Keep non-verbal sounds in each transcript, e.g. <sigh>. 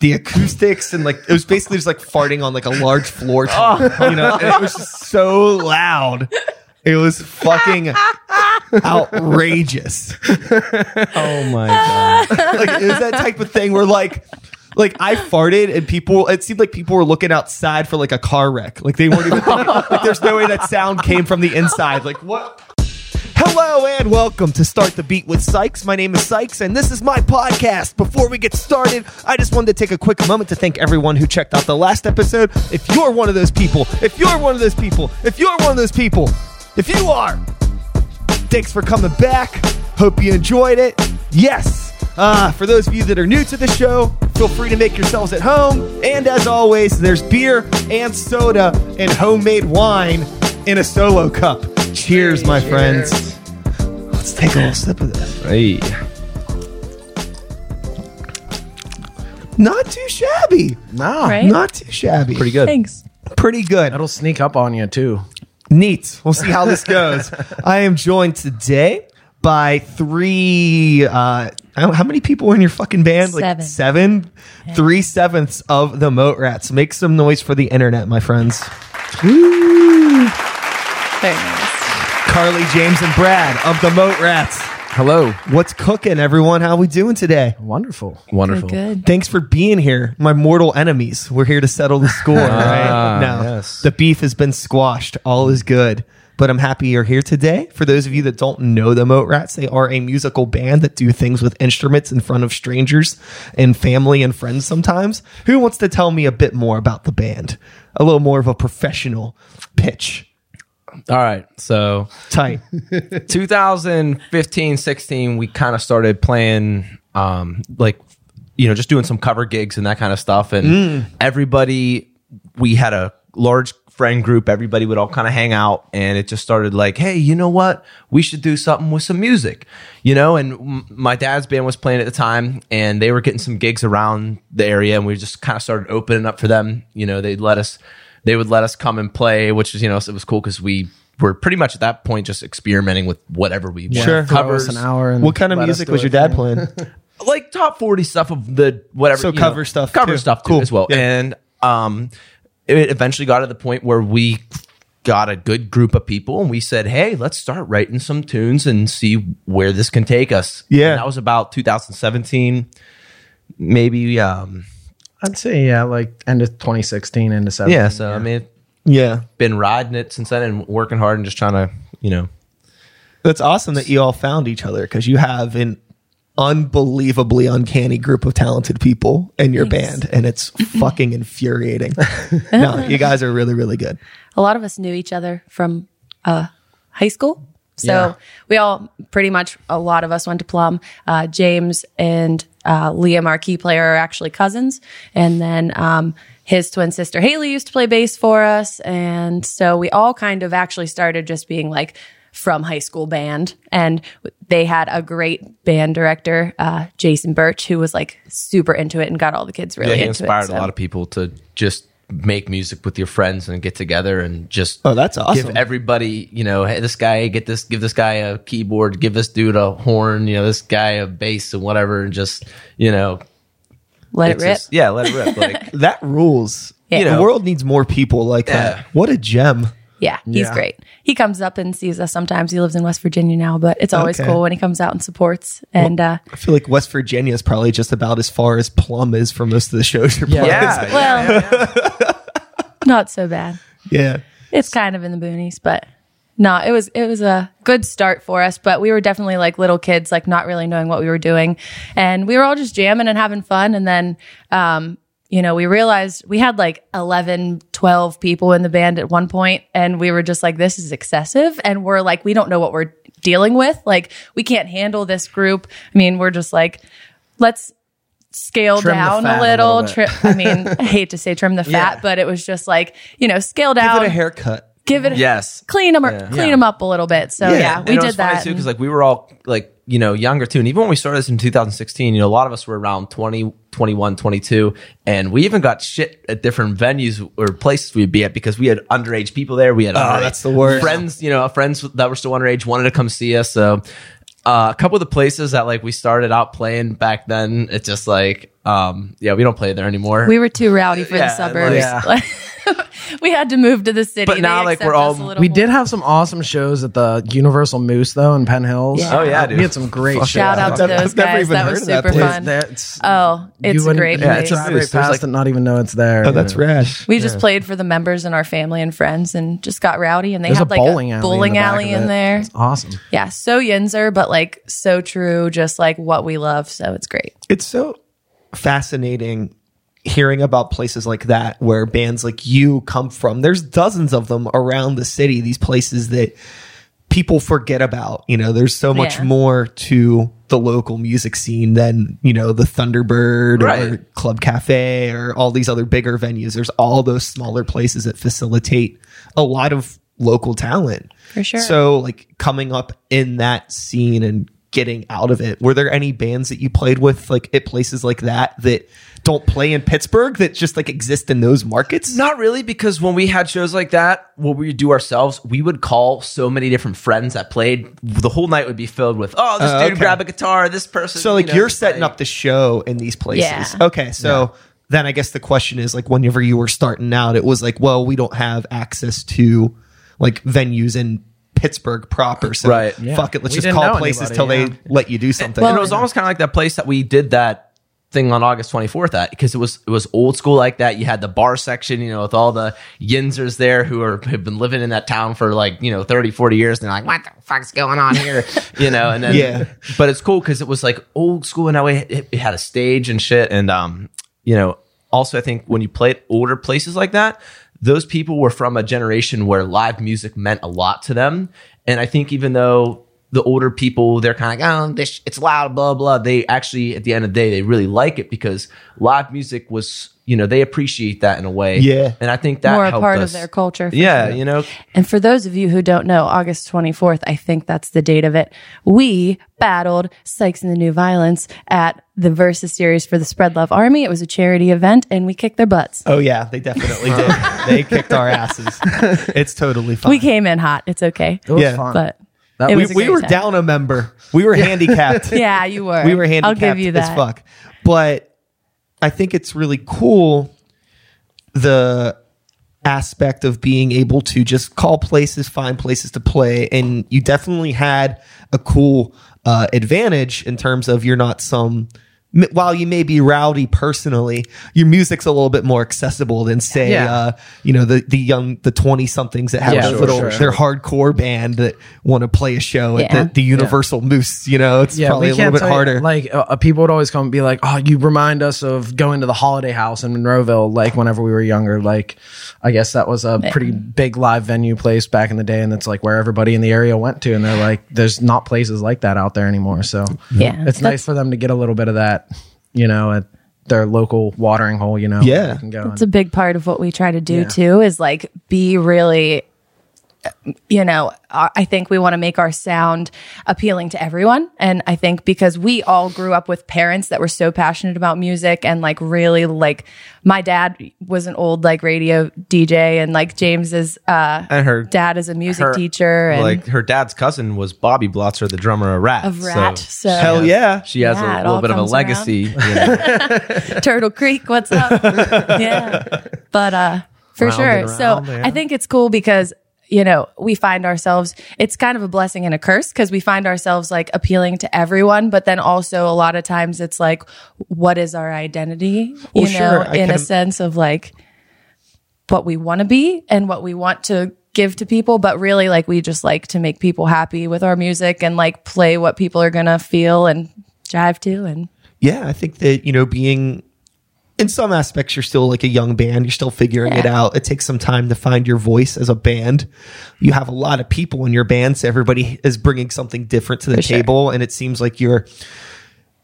the acoustics and like it was basically just like farting on like a large floor <laughs> tom, you know and it was just so loud it was fucking <laughs> outrageous Oh my <laughs> god. like it was that type of thing where like like I farted and people it seemed like people were looking outside for like a car wreck. Like they weren't even like there's no way that sound came from the inside. Like what Hello and welcome to Start the Beat with Sykes. My name is Sykes and this is my podcast. Before we get started, I just wanted to take a quick moment to thank everyone who checked out the last episode. If you're one of those people, if you're one of those people, if you're one of those people, if you are, Thanks for coming back. Hope you enjoyed it. Yes. Uh, for those of you that are new to the show, feel free to make yourselves at home. And as always, there's beer and soda and homemade wine in a solo cup. Cheers, my friends. Let's take a little sip of this. Hey. Not too shabby. No, Right? Not too shabby. Pretty good. Thanks. Pretty good. It'll sneak up on you too. Neat. We'll see how this goes. <laughs> I am joined today by three. Uh, how how many people are in your fucking band? Like Seven. seven? Three sevenths of the Moat Rats. Make some noise for the internet, my friends. Woo. Very nice. Carly, James, and Brad of the Moat Rats. Hello. What's cooking, everyone? How we doing today? Wonderful. Wonderful. Good. Thanks for being here, my mortal enemies. We're here to settle the score, ah, right? No, yes. the beef has been squashed. All is good. But I'm happy you're here today. For those of you that don't know the Moat Rats, they are a musical band that do things with instruments in front of strangers and family and friends sometimes. Who wants to tell me a bit more about the band? A little more of a professional pitch. All right. So Tight. <laughs> 2015, 16, we kind of started playing, um, like, you know, just doing some cover gigs and that kind of stuff. And everybody, we had a large friend group. Everybody would all kind of hang out, and it just started like, hey, you know what? We should do something with some music, you know. And m- my dad's band was playing at the time, and they were getting some gigs around the area, and we just kind of started opening up for them. You know, they'd let us, they would let us come and play, which is, you know, it was cool because we were pretty much at that point just experimenting with whatever we Sure. wanted. Throw covers us an hour. And What kind of music was your dad for playing? <laughs> like top 40 stuff of the whatever So cover know, stuff cover too. stuff too Cool. as well Yeah. and um it eventually got to the point where we got a good group of people and we said hey let's start writing some tunes and see where this can take us Yeah. and that was about 2017 maybe um I'd say yeah, like end of 2016 into 17. yeah so i mean yeah. been riding it since then and working hard and just trying to you know That's awesome that you all found each other because you have an unbelievably uncanny group of talented people in your Thanks. band, and it's <laughs> fucking infuriating. <laughs> no, you guys are really, really good. A lot of us knew each other from uh, high school. So Yeah. we all pretty much, a lot of us went to Plum. Uh, James and uh, Liam, our key player, are actually cousins. And then um, his twin sister, Haley, used to play bass for us. And so we all kind of actually started just being like, from high school band and they had a great band director uh, jason birch who was like super into it and got all the kids really yeah, he into inspired it so. a lot of people to just make music with your friends and get together and just Oh, that's awesome. give everybody you know hey this guy get this give this guy a keyboard give this dude a horn you know this guy a bass and whatever and just you know let it rip just- yeah let it rip like <laughs> That rules. Yeah. You know, the world needs more people like Yeah. that. What a gem. Yeah, he's Yeah. great. He comes up and sees us sometimes. He lives in West Virginia now, but it's always Okay. cool when he comes out and supports. And uh, I feel like West Virginia is probably just about as far as Plum is for most of the shows you're playing. Yeah. well, <laughs> not so bad. Yeah. It's kind of in the boonies, but no, it was it was a good start for us. But we were definitely like little kids, like not really knowing what we were doing, and we were all just jamming and having fun. And then, um, you know, we realized we had like 11, 12 people in the band at one point, and we were just like, this is excessive, and we're like, we don't know what we're dealing with. Like, we can't handle this group. I mean, we're just like, let's scale Trim down a a little. little. Tri- I mean, <laughs> I hate to say trim the fat, Yeah. but it was just like, you know, scale Give down it a haircut. Give it yes clean them or clean them up a little bit. So yeah, And we it was did that. too because like we were all like you know younger too and even when we started this in 2016 you know a lot of us were around 20 21 22 and we even got shit at different venues or places we'd be at because we had underage people there we had underage that's the worst. friends you know friends that were still underage wanted to come see us so Uh, a couple of the places that like we started out playing back then, it's just like, um, yeah, we don't play there anymore. We were too rowdy for Yeah, the suburbs. like- <laughs> <laughs> we had to move to the city. But now, like, we're all- us a little We more. did have some awesome shows at the Universal Moose though in Penn Hills. Yeah. Oh, yeah, dude. we had some great shows. Shout out to I've those never guys. even That was of that super place. fun. That's Oh, it's a great yeah, place. it's drive There's, right like- and not even know it's there. Oh, that's rad. We just played for the members and our family and friends and just got rowdy and they There's had a like bowling a alley bowling in, the alley of in it. there. It's awesome. Yeah, so Yinzer, but like so true, just like what we love. So it's great. it's so fascinating hearing about places like that where bands like you come from. There's dozens of them around the city, these places that people forget about. You know, there's so much Yeah. more to the local music scene than, you know, the Thunderbird or Club Cafe or all these other bigger venues. There's all those smaller places that facilitate a lot of local talent. For sure. So, like coming up in that scene and getting out of it, were there any bands that you played with like at places like that that don't play in Pittsburgh that just like exist in those markets? Not really, because when we had shows like that, what we would do ourselves, we would call so many different friends that played. The whole night would be filled with, oh, this Oh, dude okay. grab a guitar, this person. So, like you know, you are setting like- up the show in these places. Yeah. Okay, so. Then I guess the question is like whenever you were starting out, it was like, well, we don't have access to like venues in Pittsburgh proper. So Right. fuck it, let's We just call places till yeah. they let you do something. and it was almost kind of like that place that we did that thing on August 24th at because it was it was old school like that. You had the bar section, you know, with all the Yinzers there who are have been living in that town for like, you know, 30, 40 years. And they're like, what the fuck's going on here? <laughs> you know, and then, Yeah. but it's cool because it was like old school and that way it, it had a stage and shit. And, um, you know, also I think when you play at older places like that, those people were from a generation where live music meant a lot to them. And I think even though the older people, they're kind of like, oh, this, it's loud, blah, blah. They actually, at the end of the day, they really like it because live music was, you know, they appreciate that in a way. Yeah. And I think that More a part us. of their culture. for Yeah. sure. You know, And for those of you who don't know, August 24th, I think that's the date of it. We battled Sykes and the New Violence at the Versus series for the Spread Love Army. It was a charity event and we kicked their butts. Oh yeah, they definitely did. <laughs> they kicked our asses. It's totally fine. We came in hot. It's okay. It was Yeah. fun. But That we, we were time. down a member. We were handicapped. <laughs> Yeah, you were. we were handicapped I'll give you that. as fuck. But I think it's really cool the aspect of being able to just call places, find places to play, and you definitely had a cool uh, advantage in terms of you're not some. M- While you may be rowdy personally, your music's a little bit more accessible than say, Yeah. uh, you know, the the young the twenty somethings that have Yeah, their sure, little sure. their hardcore band that want to play a show at the, the Universal Moose. You know, it's probably a little bit tell you- harder. Like uh, people would always come and be like, "Oh, you remind us of going to the Holiday House in Monroeville." Like whenever we were younger, like I guess that was a pretty big live venue place back in the day, and it's like where everybody in the area went to. And they're like, "There's not places like that out there anymore." So Yeah. it's nice for them to get a little bit of that, you know, at their local watering hole. You know, Yeah. where they can go It's a big part of what we try to do Yeah. too is like be really you know i think we want to make our sound appealing to everyone and i think because we all grew up with parents that were so passionate about music and like really like my dad was an old like radio dj and like james's uh and her dad is a music her- teacher and like her dad's cousin was Bobby Blotzer, the drummer of Ratt. of Ratt so, Hell yeah. She has Yeah, a little bit of a legacy. you know. <laughs> Turtle Creek, what's up? <laughs> yeah. But uh for Round sure. and so round, yeah. I think it's cool because you know, we find ourselves, it's kind of a blessing and a curse because we find ourselves like appealing to everyone, but then also a lot of times it's like, what is our identity? Well, you know, sure, in a sense of like what we want to be and what we want to give to people, but really like we just like to make people happy with our music and like play what people are going to feel and jive to. And yeah, I think that, you know, being in some aspects, you're still like a young band. You're still figuring it out. It takes some time to find your voice as a band. You have a lot of people in your band, so everybody is bringing something different to the For sure. table. And it seems like your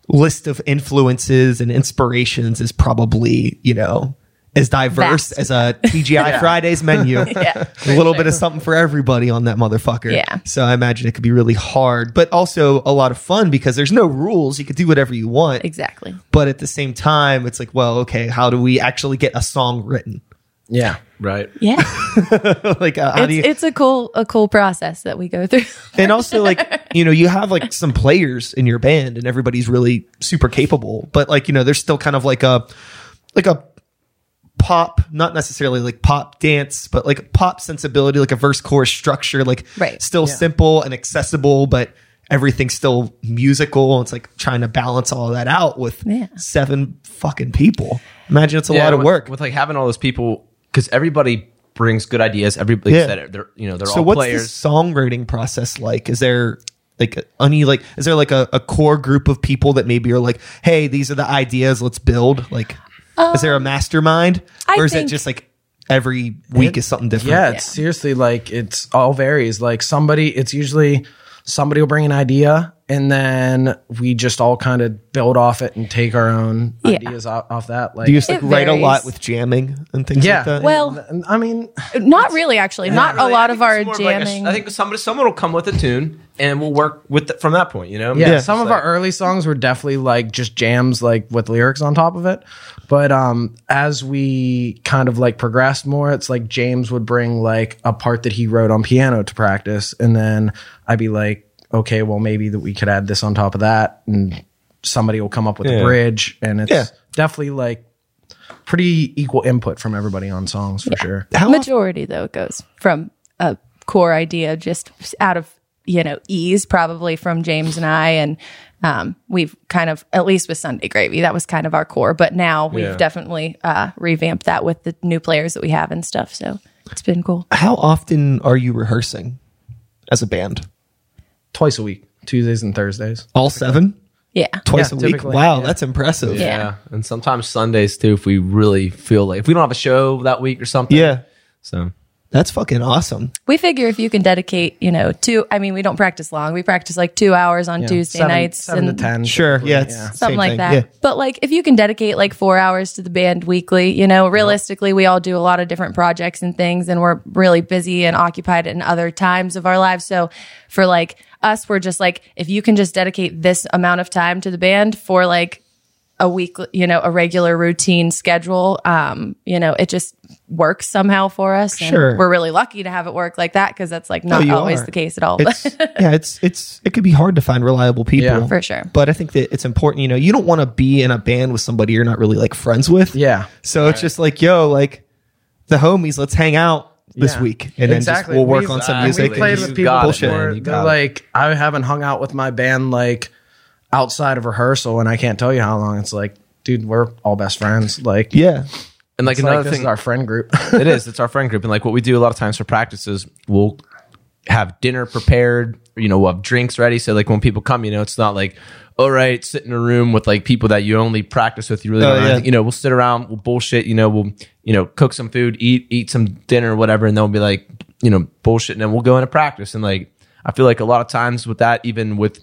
list of influences and inspirations is probably, you know, as diverse Vast. as a TGI <laughs> Fridays menu. <laughs> Yeah, a little bit of something for everybody on that motherfucker. Yeah. So I imagine it could be really hard, but also a lot of fun because there's no rules. You could do whatever you want. exactly. But at the same time, it's like, well, okay, how do we actually get a song written? yeah. Right. Yeah, <laughs> like uh, how do it's, you it's a cool a cool process that we go through. and also like you know you have like some players in your band and everybody's really super capable but like you know there's still kind of like a like a pop not necessarily like pop dance but like pop sensibility like a verse chorus structure like Right. still simple and accessible but everything's still musical it's like trying to balance all of that out with Yeah. seven fucking people imagine it's a lot of with- work with like having all those people because everybody brings good ideas. Everybody Yeah. said it. They're you know they're so all what's players. the songwriting process like is there like any like is there like a, a core group of people that maybe are like hey these are the ideas let's build like is there a um, mastermind? I or is it think- just like every week is something different? Yeah, it's seriously like it's all varies. Like somebody, it's usually somebody will bring an idea and then we just all kind of build off it and take our own Yeah. ideas off, off that. Like, do you just like write a lot with jamming and things yeah. like that Well- I mean, Not really, actually. Not a Really, lot of our it's more of like a- jamming. I think somebody someone will come with a tune and we'll work with it from that point. You know. yeah, Yeah. some of Like- our early songs were definitely like just jams, like with lyrics on top of it. But um, as we kind of like progressed more, it's like James would bring like a part that he wrote on piano to practice, and then I'd be like, okay, well maybe that we could add this on top of that, and somebody will come up with Yeah. a bridge, and it's Yeah. definitely like pretty equal input from everybody on songs for sure. how often, Majority though it goes from a core idea just out of you know ease, probably from James and I, and um, we've kind of at least with Sunday Gravy that was kind of our core. But now we've Yeah. definitely uh, revamped that with the new players that we have and stuff. So it's been cool. how often are you rehearsing as a band Twice a week, Tuesdays and Thursdays. all seven Yeah, twice Yeah, a week typically, wow yeah. that's impressive Yeah. Yeah. And sometimes Sundays too, if we really feel like if we don't have a show that week or something. yeah So that's fucking awesome we figure if you can dedicate, you know, two. I mean, we don't practice long. We practice like two hours on Yeah, Tuesday seven- nights, seven and to ten. sure typically, yeah it's something same like thing. that. yeah. But like if you can dedicate like four hours to the band weekly, you know, realistically, we all do a lot of different projects and things, and we're really busy and occupied in other times of our lives. So for like us, we're just like, if you can just dedicate this amount of time to the band for like a week, you know, a regular routine schedule, um, you know, it just works somehow for us. And Sure. We're really lucky to have it work like that because that's like not you always are. the case at all. it's <laughs> yeah it's it's it could be hard to find reliable people Yeah. For sure. but i think that it's important you know you don't want to be in a band with somebody you're not really like friends with Yeah. so it's just like yo like the homies let's hang out this Yeah. week and then just we'll work We've- on some uh, music We played and with people got it, bullshit. before. You They're got it. like, I haven't hung out with my band like outside of rehearsal, and I can't tell you how long. It's like, dude, we're all best friends. Like, yeah and like it's like another this thing is our friend group. <laughs> it is. It's our friend group, and like what we do a lot of times for practices, we'll have dinner prepared. You know, we'll have drinks ready. So like when people come, you know, it's not like, all right, sit in a room with like people that you only practice with. You really Oh, don't. yeah. You know, we'll sit around, we'll bullshit. You know, we'll you know cook some food, eat eat some dinner, whatever, and then we'll be like, you know, bullshit, and then we'll go into practice. And like I feel like a lot of times with that, even with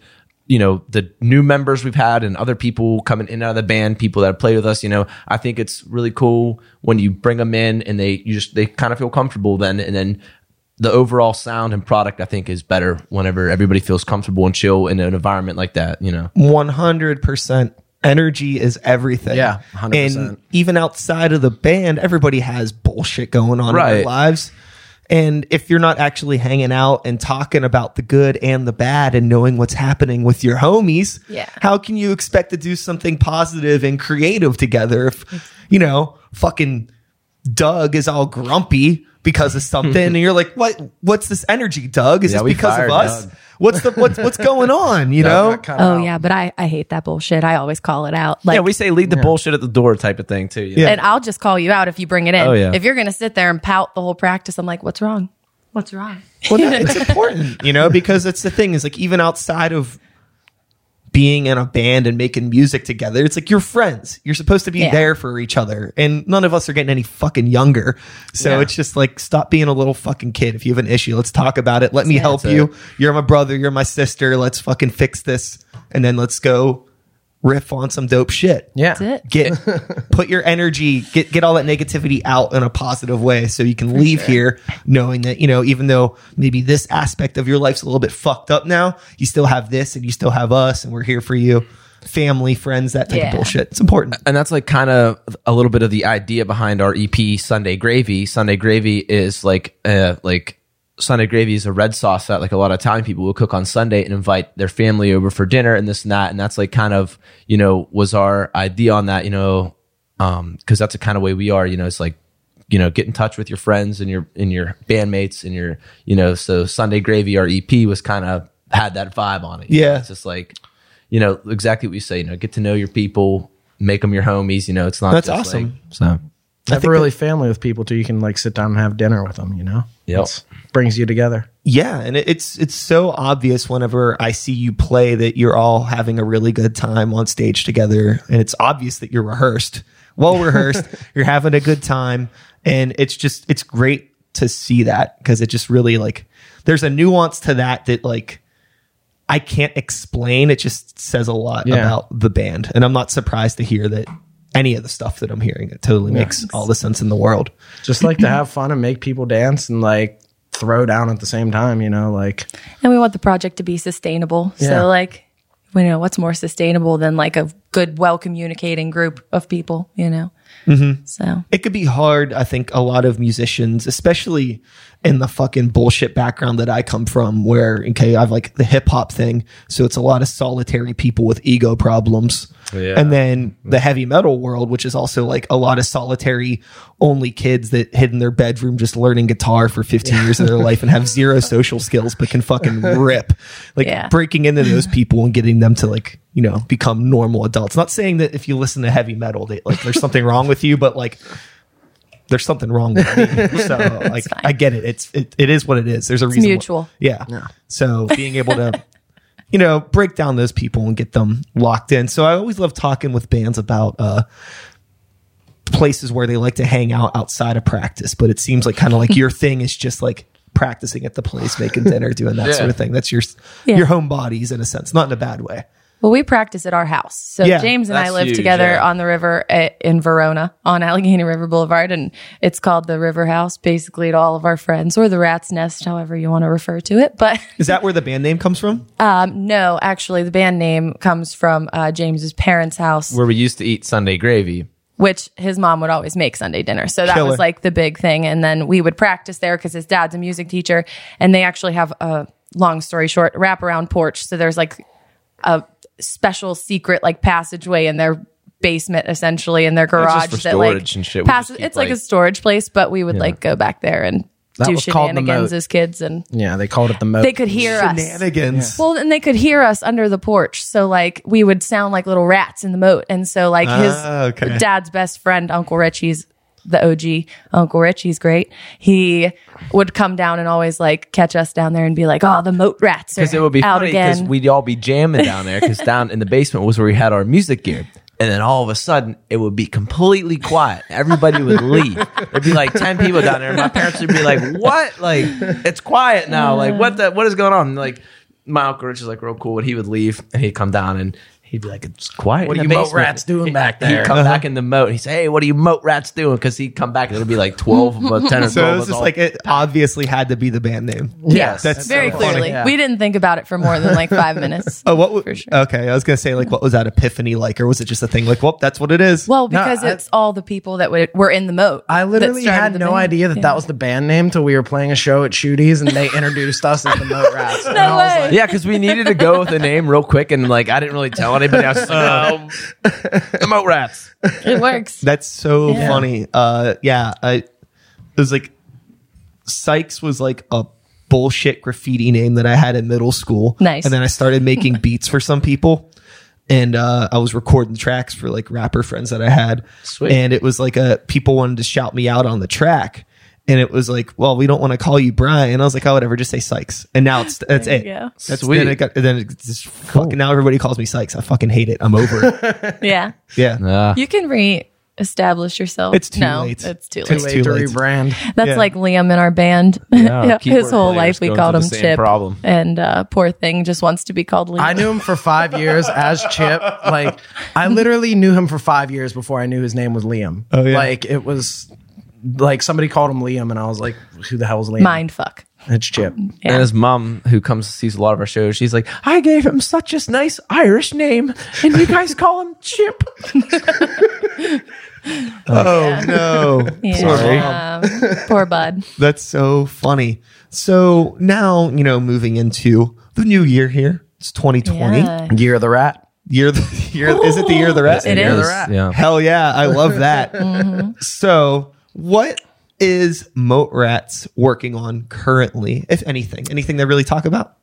you know the new members we've had and other people coming in and out of the band people that have played with us you know i think it's really cool when you bring them in and they you just they kind of feel comfortable then and then the overall sound and product i think is better whenever everybody feels comfortable and chill in an environment like that you know? 100% energy is everything. Yeah, 100%. and even outside of the band everybody has bullshit going on in their lives. And if you're not actually hanging out and talking about the good and the bad and knowing what's happening with your homies, Yeah. how can you expect to do something positive and creative together if, you know, fucking Doug is all grumpy because of something <laughs> and you're like, what, what's this energy, Doug? Is Yeah, this because of us? Doug. What's the, what's, what's going on? You know? Oh yeah, but I, I hate that bullshit. I always call it out. Like yeah we say leave the bullshit at the door type of thing too you know? Yeah. and I'll just call you out if you bring it in. Oh, yeah. If you're gonna sit there and pout the whole practice, I'm like, what's wrong? What's wrong? Well, no, <laughs> it's important, you know, because it's the thing is like even outside of being in a band and making music together, it's like you're friends. You're supposed to be Yeah. there for each other, and none of us are getting any fucking younger. So Yeah. it's just like stop being a little fucking kid. If you have an issue, let's talk about it. Let me help you. it. You're my brother. You're my sister. Let's fucking fix this, and then let's go riff on some dope shit. Yeah. That's it. Get <laughs> put your energy, get get all that negativity out in a positive way so you can leave here knowing that, you know, even though maybe this aspect of your life's a little bit fucked up now, you still have this and you still have us and we're here for you. family, friends, that type Yeah. of bullshit. It's important. and that's like kind of a little bit of the idea behind our EP Sunday Gravy. Sunday Gravy is like uh like Sunday Gravy is a red sauce that like a lot of Italian people will cook on Sunday and invite their family over for dinner and this and that and that's like kind of you know was our idea on that you know um because that's the kind of way we are you know it's like you know get in touch with your friends and your and your bandmates and your you know so Sunday Gravy our EP was kind of had that vibe on it you know? Yeah. it's just like you know exactly what you say you know get to know your people make them your homies you know it's not That's just awesome. like- so Never really family with people too. You can like sit down and have dinner with them. You know. Yep. It's- brings you together. Yeah, and it- it's it's so obvious whenever I see you play that you're all having a really good time on stage together, and it's obvious that you're rehearsed, well rehearsed. <laughs> you're having a good time, and it's just it's great to see that because it just really like there's a nuance to that that like I can't explain. It just says a lot Yeah. about the band, and I'm not surprised to hear that any of the stuff that I'm hearing. It totally makes all the sense in the world. Just like to have fun and make people dance and like throw down at the same time. You know, like And we want the project to be sustainable. Yeah. So like, you know, what's more sustainable than like a good, well communicating group of people, you know? Mm-hmm. So it could be hard. I think a lot of musicians, especially in the fucking bullshit background that I come from, where okay, I've like the hip hop thing, so it's a lot of solitary people with ego problems, Yeah. and then the heavy metal world, which is also like a lot of solitary only kids that hid in their bedroom just learning guitar for 15 years of their <laughs> life and have zero social skills but can fucking <laughs> rip. Like Yeah. breaking into those people and getting them to like you know become normal adults. Not saying that if you listen to heavy metal, that like there's something wrong with you, but like there's something wrong with me. <laughs> So like. I get it. It's it, it is what it is. There's a reason. wh- mutual. yeah. So being able to you know break down those people and get them locked in. So I always love talking with bands about uh places where they like to hang out outside of practice, but it seems like kind of like <laughs> your thing is just like practicing at the place, making dinner, doing that sort of thing. That's your Yeah. your home bodies in a sense, not in a bad way. Well, we practice at our house. So Yeah, James and I live huge, together yeah. on the river at, in Verona on Allegheny River Boulevard, and it's called the River House, basically to all of our friends, or the Rat's Nest, however you want to refer to it. But <laughs> Is that where the band name comes from? um, no, actually, the band name comes from uh, James's parents' house, where we used to eat Sunday gravy. which his mom would always make Sunday dinner. So that Killer. was like the big thing. And then we would practice there because his dad's a music teacher, and they actually have a long story short wraparound porch. So there's like a special secret like passageway in their basement essentially in their garage for that like and shit. We pass- just keep, it's like, a storage place but we would like go back there and That do was shenanigans as kids and yeah, they called it the moat. they could hear us Shenanigans. well, and they could hear us under the porch. So like we would sound like little rats in the moat. And so like his Ah, okay. dad's best friend, Uncle Richie's the OG Uncle Richie's great. He would come down and always like catch us down there and be like, "Oh, the moat rats Because it would be funny because we'd all be jamming down there because down in the basement was where we had our music gear. And then all of a sudden, it would be completely quiet. Everybody would leave. There'd be like ten people down there. And my parents would be like, "What? Like, it's quiet now. Like, what? The what is going on?" And like, my uncle Rich is like real cool, but he would leave and he'd come down and he'd be like, "It's quiet." What in are the you moat rats doing back there? He'd there? come back in the moat and he'd say, "Hey, what are you moat rats doing?" Because he'd come back and it'd be like twelve of us, <laughs> ten or So twelve. it was of us just all- like it obviously had to be the band name. yes, that's very so funny. clearly. Yeah. We didn't think about it for more than like five <laughs> minutes. Oh, what? w- For sure. Okay, I was gonna say like, what was that epiphany like, or was it just a thing like, well, that's what it is? Well, because I- it's all the people that would, were in the moat. I that literally started had the no band. idea that Yeah. that was the band name till we were playing a show at Shooties and they <laughs> introduced us as the Moat Rats. And No was way. like, Yeah, because we needed to go with a name real quick, and like I didn't really tell anybody. I was just like, um, Emote Rats. It works. That's so Yeah. funny. Uh, yeah, I, it was like Sykes was like a bullshit graffiti name that I had in middle school. Nice. And then I started making <laughs> beats for some people. And uh, I was recording tracks for like rapper friends that I had. Sweet. And it was like a people wanted to shout me out on the track. And it was like, well, we don't want to call you Brian. I was like, oh, whatever, just say Sykes. And now it's that's There it. you go. That's Sweet. Then it got then it's just fucking now everybody calls me Sykes. I fucking hate it. I'm over it. <laughs> Yeah. Yeah. Uh, You can re-establish yourself. It's too no, late. It's too too late. late too to late. rebrand. That's Yeah. like Liam in our band. Yeah, <laughs> His whole life we called him Chip. problem. And uh, poor thing just wants to be called Liam. I knew him for five years <laughs> as Chip. Like I literally knew him for five years before I knew his name was Liam. Oh, yeah. Like it was like somebody called him Liam and I was like, who the hell is Liam? Mind fuck. It's Chip. Yeah. And his mom, who comes sees a lot of our shows, she's like, "I gave him such a nice Irish name, and you guys call him Chip." <laughs> Oh no. Yeah. Um, poor bud. That's so funny. So now, you know, moving into the new year here. It's 2020. Yeah. Year of the Rat. Year of the year is it the year of the rat? It Year of the is. Rat. Yeah. Hell yeah, I love that. Mm-hmm. So, what is Moat Rats working on currently, if anything? Anything they really talk about?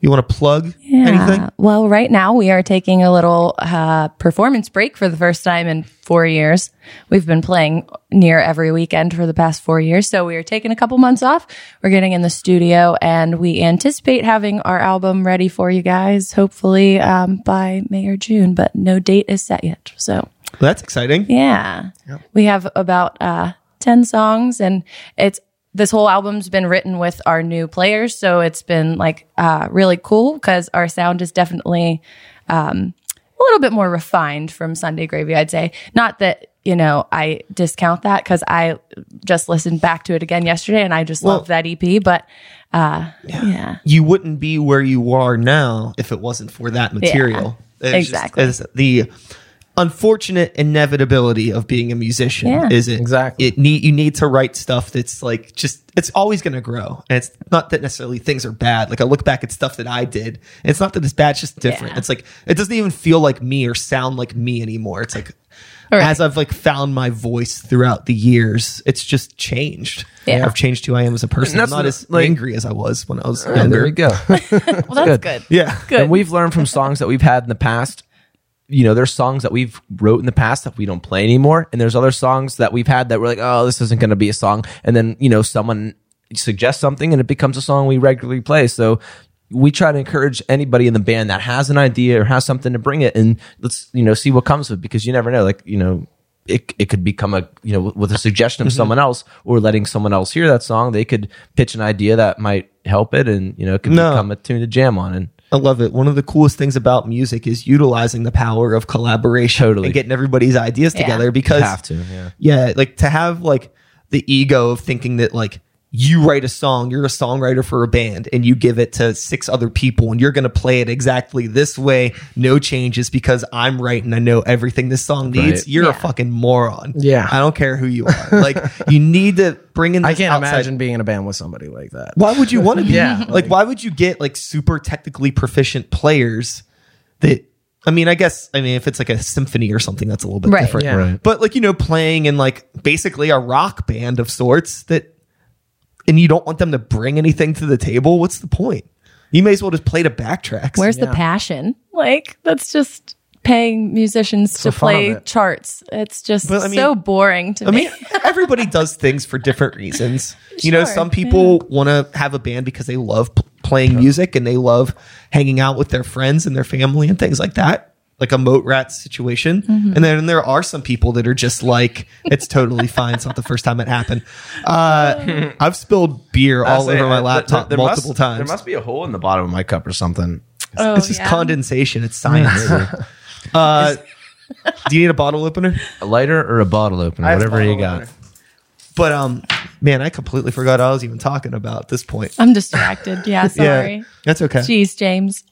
You want to plug anything? Well, right now we are taking a little uh, performance break for the first time in four years. We've been playing near every weekend for the past four years. So we are taking a couple months off. We're getting in the studio and we anticipate having our album ready for you guys, hopefully um, by May or June, but no date is set yet. So That's exciting. yeah. We have about uh, 10 songs and it's this whole album's been written with our new players, so it's been like uh, really cool because our sound is definitely um, a little bit more refined from Sunday Gravy, I'd say. Not that you know I discount that because I just listened back to it again yesterday and I just love that EP, but uh, yeah. You wouldn't be where you are now if it wasn't for that material. Just- exactly. it's the unfortunate inevitability of being a musician Yeah. is it Exactly. it need you need to write stuff that's like just it's always going to grow and it's not that necessarily things are bad like i look back at stuff that i did and it's not that it's bad it's just different Yeah. it's like it doesn't even feel like me or sound like me anymore it's like Right. as i've like found my voice throughout the years it's just changed Yeah. i've changed who i am as a person i'm not as like- angry as i was when i was And younger there we go. <laughs> Well, that's good. yeah Good. And we've learned from songs that we've had in the past. You know, there's songs that we've wrote in the past that we don't play anymore, and there's other songs that we've had that we're like, oh, this isn't going to be a song, and then you know, someone suggests something, and it becomes a song we regularly play. So we try to encourage anybody in the band that has an idea or has something to bring it, and let's you know see what comes of it because you never know. Like you know. It, it could become a you know with a suggestion of mm-hmm. someone else or letting someone else hear that song they could pitch an idea that might help it and you know it could No. become a tune to jam on and I love it. One of the coolest things about music is utilizing the power of collaboration Totally. and getting everybody's ideas Yeah. together because you Have to, yeah. yeah, like to have like the ego of thinking that like you write a song, you're a songwriter for a band and you give it to six other people and you're going to play it exactly this way, no changes because I'm right and I know everything this song needs. Right. You're a fucking moron. Yeah. I don't care who you are. like <laughs> you need to bring in I can't outside- imagine being in a band with somebody like that. why would you want to be? <laughs> Yeah, Like, like- why would you get like super technically proficient players that, I mean, I guess, I mean, if it's like a symphony or something, that's a little bit Right. different. Yeah. Right. But like, you know, playing in like basically a rock band of sorts that, and you don't want them to bring anything to the table, what's the point? You may as well just play to backtracks. Where's the passion? Like that's just paying musicians to the fun of play it. charts. It's just But, I mean- so boring to I me. mean, <laughs> everybody does things for different reasons. You know, some people want to have a band because they love p- playing music and they love hanging out with their friends and their family and things like that, like a moat rat situation. Mm-hmm. And then there are some people that are just like, it's totally <laughs> fine. It's not the first time it happened. Uh, <laughs> I've spilled beer all over my laptop multiple times. There must be a hole in the bottom of my cup or something. oh, it's just yeah. condensation. It's science. <laughs> uh, do you need a bottle opener? A lighter or a bottle opener, have a whatever you got. opener. But um, man, I completely forgot I was even talking about at this point. I'm distracted. Yeah, sorry. Yeah, that's okay. Jeez, James.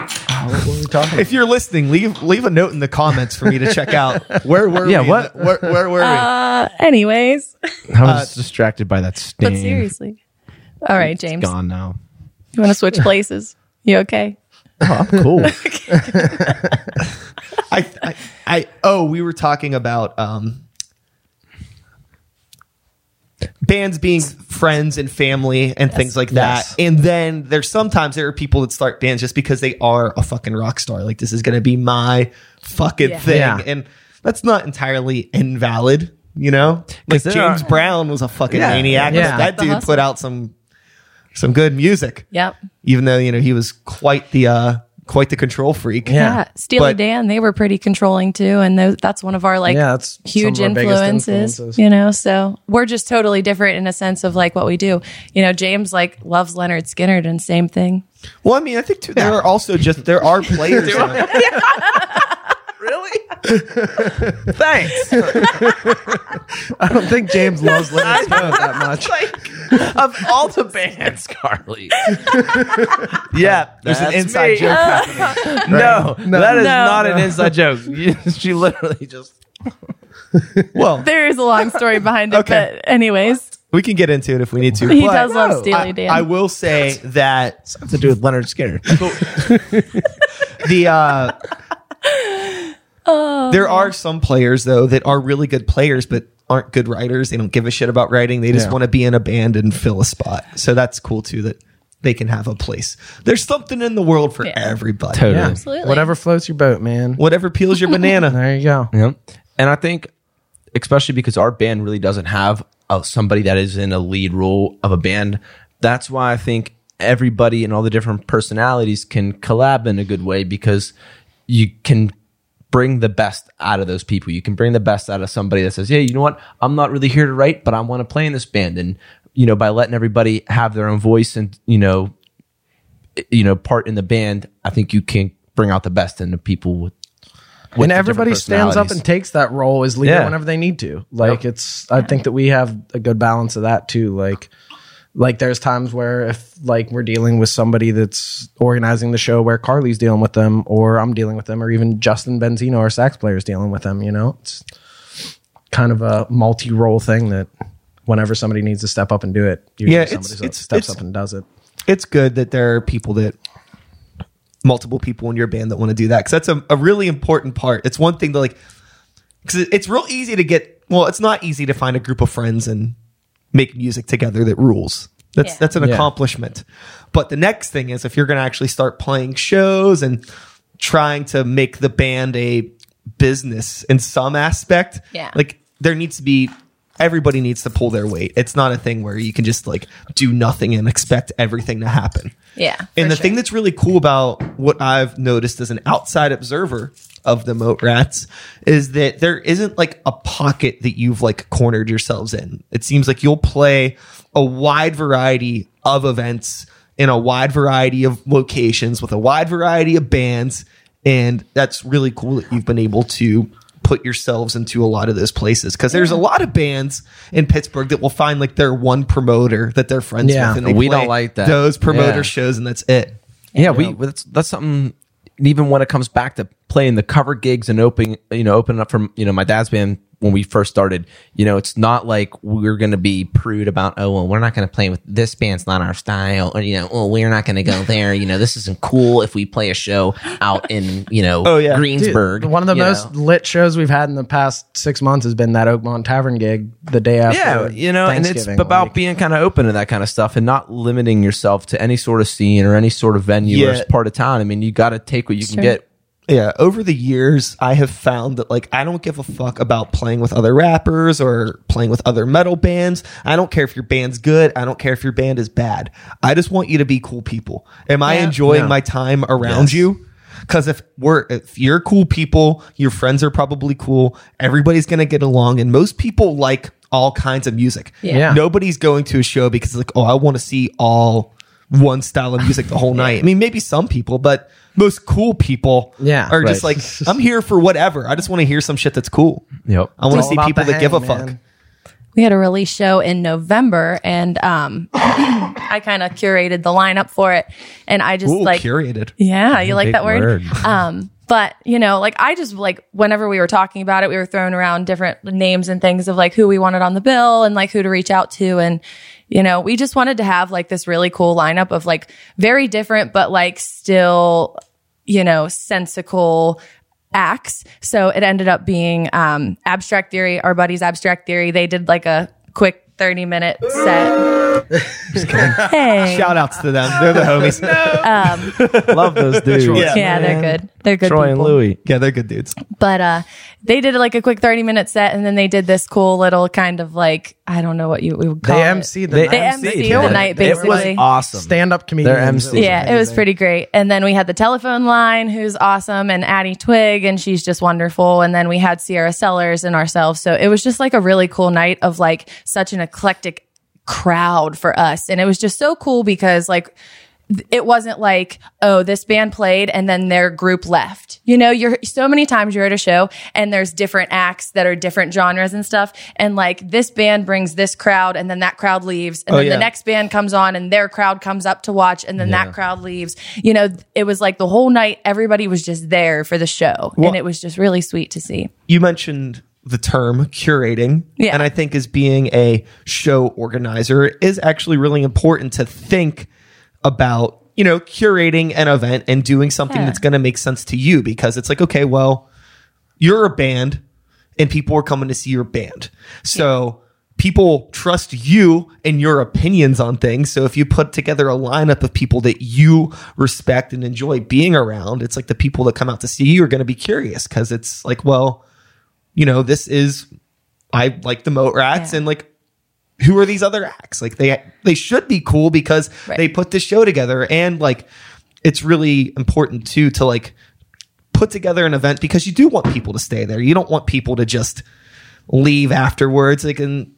What were we talking If you're listening, leave leave a note in the comments for me to check out. <laughs> Where were we? Yeah, we? what? Where, where were we? Uh, anyways, <laughs> I was distracted by that stain. but seriously. All right, James. Gone now. You want to switch places? You okay? Oh, I'm cool. <laughs> I, I, I, oh, we were talking about um, bands being friends and family and things like that. Yes. And then there's sometimes there are people that start bands just because they are a fucking rock star. Like this is going to be my fucking Yeah. thing, Yeah. and that's not entirely invalid. You know, Like James are- Brown was a fucking Yeah. maniac. Yeah. That dude hustle. put out some some good music. Yep. even though you know he was quite the uh quite the control freak. Yeah. Yeah. Steely But- Dan, they were pretty controlling too. And those, that's one of our like Yeah, that's huge our influences, influences. you know? So we're just totally different in a sense of like what we do. You know, James like loves Lynyrd Skynyrd and same thing. Well, I mean, I think too, there are also just there are <laughs> players. <laughs> really? <laughs> Thanks. <laughs> I don't think James loves Lynyrd Skynyrd that <laughs> much. of all the bands, Carly. yeah, There's an that's inside me. joke happening. No, that is No. not an inside joke. She literally just. Well, There is a long story behind it, Okay. but anyways, we can get into it if we need to. he but does love Steely I, Dan. I will say that Have to do with Lynyrd Skynyrd. the uh Oh. there are some players though that are really good players but aren't good writers they don't give a shit about writing they just Yeah. want to be in a band and fill a spot so that's cool too that they can have a place there's something in the world for Yeah. everybody Totally. Yeah. Absolutely. Whatever floats your boat, man. whatever peels your <laughs> banana There you go. Yeah. And I think, especially because our band really doesn't have a, somebody that is in a lead role of a band, that's why I think everybody and all the different personalities can collab in a good way because you can bring the best out of those people. You can bring the best out of somebody that says, "Hey, you know what? I'm not really here to write, but I want to play in this band." And you know, by letting everybody have their own voice and you know, you know, part in the band, I think you can bring out the best in the people with. with and everybody different stands up and takes that role as leader Yeah. whenever they need to. Like it's, I think that we have a good balance of that too. Like, like there's times where if like we're dealing with somebody that's organizing the show where Carly's dealing with them, or I'm dealing with them, or even Justin Benzino, our sax player, is dealing with them. You know, it's kind of a multi-role thing that whenever somebody needs to step up and do it, usually Yeah, somebody it's- steps it's- up and does it. it's good that there are people that multiple people in your band that want to do that because that's a, a really important part it's one thing to like because it's real easy to get well it's not easy to find a group of friends and make music together that rules that's Yeah. that's an Yeah. accomplishment but the next thing is if you're going to actually start playing shows and trying to make the band a business in some aspect Yeah. like there needs to be everybody needs to pull their weight it's not a thing where you can just like do nothing and expect everything to happen yeah. and the sure. thing that's really cool about what I've noticed as an outside observer of the Moat Rats is that there isn't like a pocket that you've like cornered yourselves in. It seems like you'll play a wide variety of events in a wide variety of locations with a wide variety of bands. And that's really cool that you've been able to put yourselves into a lot of those places because there's a lot of bands in Pittsburgh that will find like their one promoter that they're friends Yeah. with and they We play don't like that. those promoter Yeah. shows and that's it. Yeah, we that's that's something. Even when it comes back to playing the cover gigs and opening, you know, opening up from you know my dad's band when we first started, you know, it's not like we're going to be prude about oh well we're not going to play with this band's not our style or you know oh we're not going to go <laughs> there you know this isn't cool if we play a show out in you know Oh, yeah. Greensburg Dude, one of the most know. lit shows we've had in the past six months has been that Oakmont Tavern gig the day after. yeah, you know, and it's about Like, being kind of open to that kind of stuff and not limiting yourself to any sort of scene or any sort of venue Yeah. or part of town. I mean, you got to take what you Sure. can get. Yeah, over the years, I have found that like I don't give a fuck about playing with other rappers or playing with other metal bands. I don't care if your band's good. I don't care if your band is bad. I just want you to be cool people. Am I enjoying Yeah. my time around Yes. you? Because if we're if you're cool people, your friends are probably cool. Everybody's gonna get along, and most people like all kinds of music. Yeah. Yeah. Nobody's going to a show because like, oh, I want to see all one style of music the whole <laughs> night. I mean, maybe some people, but most cool people Yeah, are just right. like, <laughs> I'm here for whatever. I just want to hear some shit that's cool. Yep. I want It's to see about people the that give a hang, fuck. man. we had a release show in November and um <coughs> I kind of curated the lineup for it and I just Ooh, like curated. Yeah, you like Big that word? word. Um, but you know, like I just like whenever we were talking about it, we were throwing around different names and things of like who we wanted on the bill and like who to reach out to. And, you know, we just wanted to have like this really cool lineup of like very different, but like still, you know, sensical acts. So it ended up being um abstract theory, our buddies abstract theory. They did like a quick 30 minute set. hey. Shout outs to them. They're the homies. <laughs> Love those dudes. Yeah. yeah, they're good. They're good. Troy people. and Louie. yeah, they're good dudes. but uh they did like a quick 30 minute set and then they did this cool little kind of like i don't know what you we would call They it. MC the They night. They MC'd MC'd it. the night, It was basically. awesome. stand up comedians. They're MC. It was yeah it was amazing. pretty great and then we had the telephone line who's awesome and addie twig and she's just wonderful and then we had sierra sellers and ourselves so it was just like a really cool night of like such an eclectic crowd for us and it was just so cool because like it wasn't like, oh, this band played and then their group left. You know, you're so many times you're at a show and there's different acts that are different genres and stuff. And like this band brings this crowd and then that crowd leaves. And Oh, then yeah. the next band comes on and their crowd comes up to watch and then that crowd leaves. You know, it was like the whole night, everybody was just there for the show. and it was just really sweet to see. you mentioned the term curating Yeah. and i think as being a show organizer is actually really important to think about you know curating an event and doing something Yeah. that's going to make sense to you because it's like okay well you're a band and people are coming to see your band so people trust you and your opinions on things so if you put together a lineup of people that you respect and enjoy being around it's like the people that come out to see you are going to be curious because it's like well you know, this is I like the Moat Rats Yeah. and like who are these other acts? Like they they should be cool because Right. they put this show together and like it's really important too to like put together an event because you do want people to stay there. You don't want people to just leave afterwards. Like and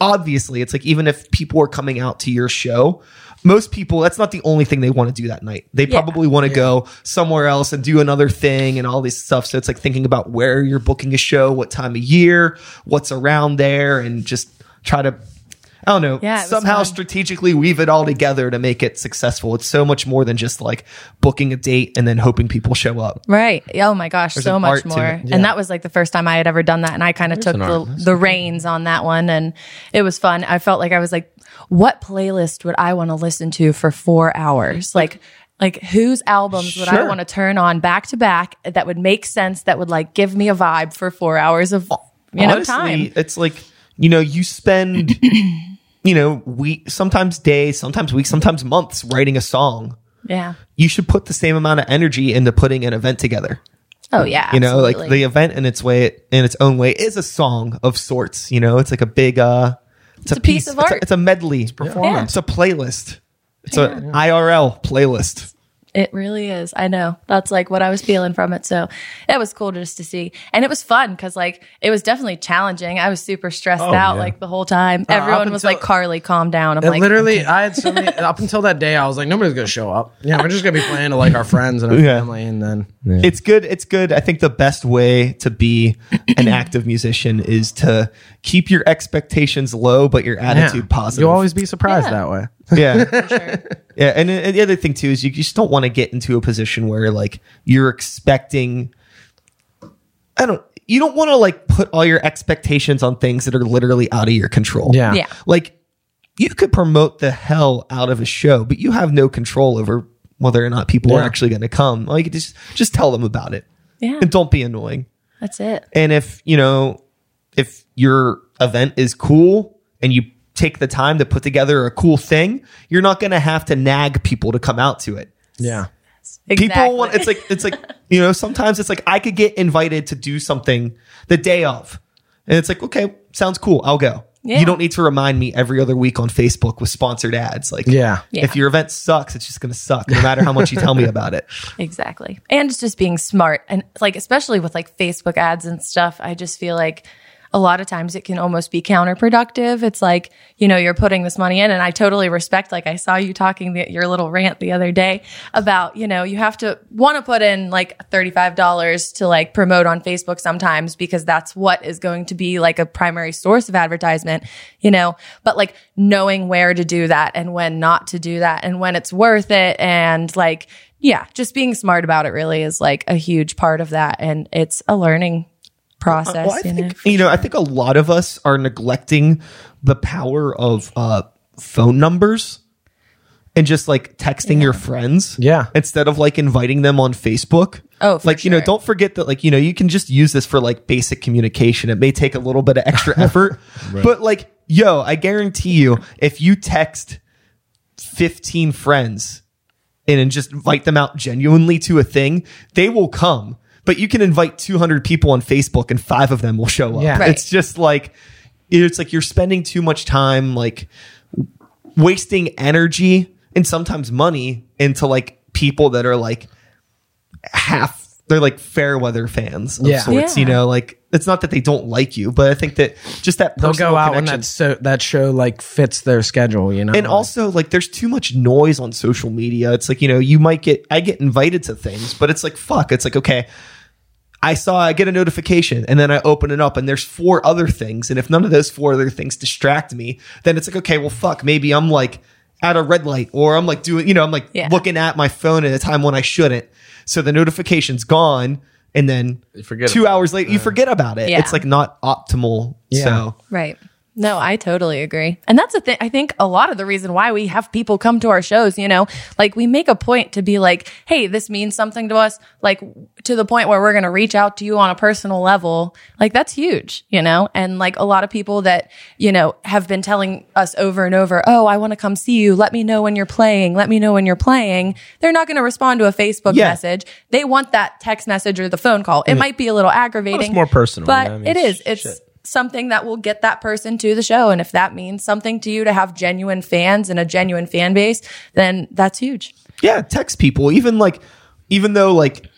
obviously it's like even if people are coming out to your show, most people that's not the only thing they want to do that night. They Yeah. probably want to go somewhere else and do another thing and all this stuff. So it's like thinking about where you're booking a show, what time of year, what's around there, and just try to I don't know, Yeah, somehow strategically weave it all together to make it successful. It's so much more than just like booking a date and then hoping people show up. Right. Oh my gosh, so much more. it. And that was like the first time I had ever done that. And I kind of took an the, art. the reins on that one. And it was fun. I felt like I was like, what playlist would I want to listen to for four hours? Like, like whose albums would I want to turn on back to back that would make sense that would like give me a vibe for four hours of you know Honestly, time. it's like you know you spend <clears throat> you know week sometimes days sometimes weeks sometimes months writing a song Yeah. you should put the same amount of energy into putting an event together Oh yeah. you know like the event in its way in its own way is a song of sorts you know it's like a big uh it's, a piece of it's, art. a, it's a medley it's performance. it's a playlist it's a irl playlist It really is. I know. That's like what I was feeling from it. So it was cool just to see. And it was fun because like it was definitely challenging. I was super stressed out yeah. like the whole time. Uh, up Everyone was until- like, Carly, calm down. I'm like, literally, I had so many. <laughs> up until that day, I was like, nobody's gonna show up. Yeah, we're just gonna be playing to like our friends and our Yeah. family, and then It's good. It's good. I think the best way to be an <clears throat> active musician is to keep your expectations low, but your attitude yeah. positive. You'll always be surprised Yeah. that way. <laughs> yeah, sure. yeah. And, and the other thing too is you just don't want to get into a position where like you're expecting. I don't. You don't want to like put all your expectations on things that are literally out of your control. Yeah. Yeah. like you could promote the hell out of a show, but you have no control over whether or not people are actually going to come. Like just just tell them about it. Yeah. and don't be annoying. That's it. And if, you know, if your event is cool and you take the time to put together a cool thing, you're not going to have to nag people to come out to it. Yeah. Exactly. People want it's like it's like, <laughs> you know, sometimes it's like I could get invited to do something the day of. And it's like, okay, sounds cool. I'll go. Yeah. You don't need to remind me every other week on Facebook with sponsored ads. Like, Yeah. Yeah. if your event sucks, it's just going to suck no matter how much you tell me about it. <laughs> Exactly. And it's just being smart. And like, especially with like Facebook ads and stuff, I just feel like a lot of times it can almost be counterproductive. It's like, you know, you're putting this money in and I totally respect, like I saw you talking the, your little rant the other day about, you know, you have to want to put in like $35 to like promote on Facebook sometimes because that's what is going to be like a primary source of advertisement, you know, but like knowing where to do that and when not to do that and when it's worth it and like, yeah, just being smart about it really is like a huge part of that. And it's a learning process, Well, I you know? think you know. I think a lot of us are neglecting the power of uh, phone numbers and just like texting your friends. Yeah. Instead of like inviting them on Facebook. Oh, for like you know, don't forget that like you know you can just use this for like basic communication. It may take a little bit of extra <laughs> effort, but like yo, I guarantee you, if you text fifteen friends and just invite them out genuinely to a thing, they will come. But you can invite 200 people on Facebook and five of them will show up. Yeah. Right. It's just like, it's like you're spending too much time, like wasting energy and sometimes money into like people that are like half they're like fair weather fans of Yeah. sorts. Yeah. You know, like it's not that they don't like you, but I think that just that They'll go out when connection. that so that show like fits their schedule, you know. and also like there's too much noise on social media it's like you know you might get i get invited to things but it's like fuck it's like okay i saw i get a notification and then i open it up and there's four other things and if none of those four other things distract me then it's like okay well fuck maybe i'm like at a red light or i'm like doing you know i'm like Yeah. looking at my phone at a time when i shouldn't so the notification's gone and then forget two hours later you forget about it Yeah. it's like not optimal Yeah. so Right. No, I totally agree. And that's a thing. I think a lot of the reason why we have people come to our shows, you know, like we make a point to be like, Hey, this means something to us, like to the point where we're going to reach out to you on a personal level. Like that's huge, you know? And like a lot of people that, you know, have been telling us over and over, Oh, I want to come see you. Let me know when you're playing. Let me know when you're playing. They're not going to respond to a Facebook Yeah. message. They want that text message or the phone call. It mm-hmm. might be a little aggravating. It's more personal, but yeah, I mean, it is. It's, shit. Something that will get that person to the show. And if that means something to you to have genuine fans and a genuine fan base, then that's huge. yeah text people. Even like even though like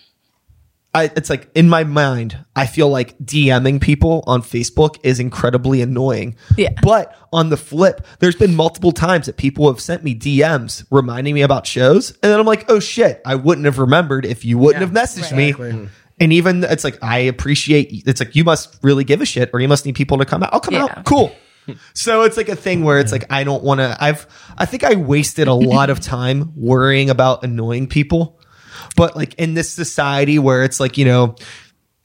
I, it's like in my mind i feel like dming people on facebook is incredibly annoying. Yeah. but on the flip there's been multiple times that people have sent me dms reminding me about shows. And then i'm like oh shit i wouldn't have remembered if you wouldn't have messaged me mm-hmm. And even it's like i appreciate it's like you must really give a shit or you must need people to come out i'll come Yeah. out cool so it's like a thing where it's like I don't want to. I've I think I wasted a lot of time worrying about annoying people, but like in this society where it's like you know,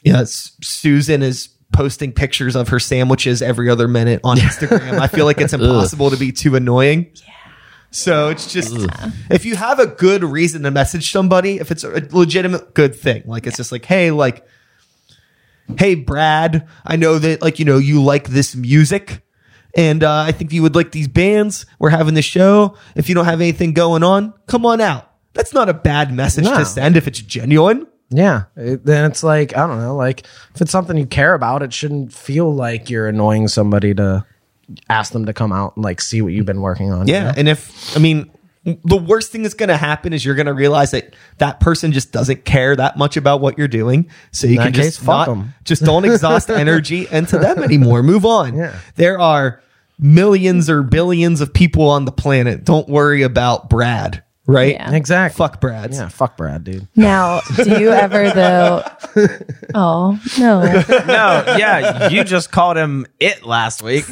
yes, Susan is posting pictures of her sandwiches every other minute on <laughs> Instagram. I feel like it's impossible to be too annoying. So it's just if you have a good reason to message somebody, if it's a legitimate good thing, like it's just like, hey, like, hey, Brad, I know that like you know you like this music, and uh, I think you would like these bands. We're having the show. If you don't have anything going on, come on out. That's not a bad message No. to send if it's genuine. Yeah. It- then it's like, I don't know, like if it's something you care about, it shouldn't feel like you're annoying somebody to ask them to come out and like see what you've been working on. you Yeah, know? and if I mean the worst thing that's going to happen is you're going to realize that that person just doesn't care that much about what you're doing. So you In can just case, fuck not, 'em. just don't exhaust energy <laughs> into them anymore. Move on. Yeah. There are millions or billions of people on the planet. Don't worry about Brad, right? Yeah. Exactly. Fuck Brads. Yeah, fuck Brad, dude. Now, do you ever though? <laughs> Oh no! No, yeah, you just called him it last week.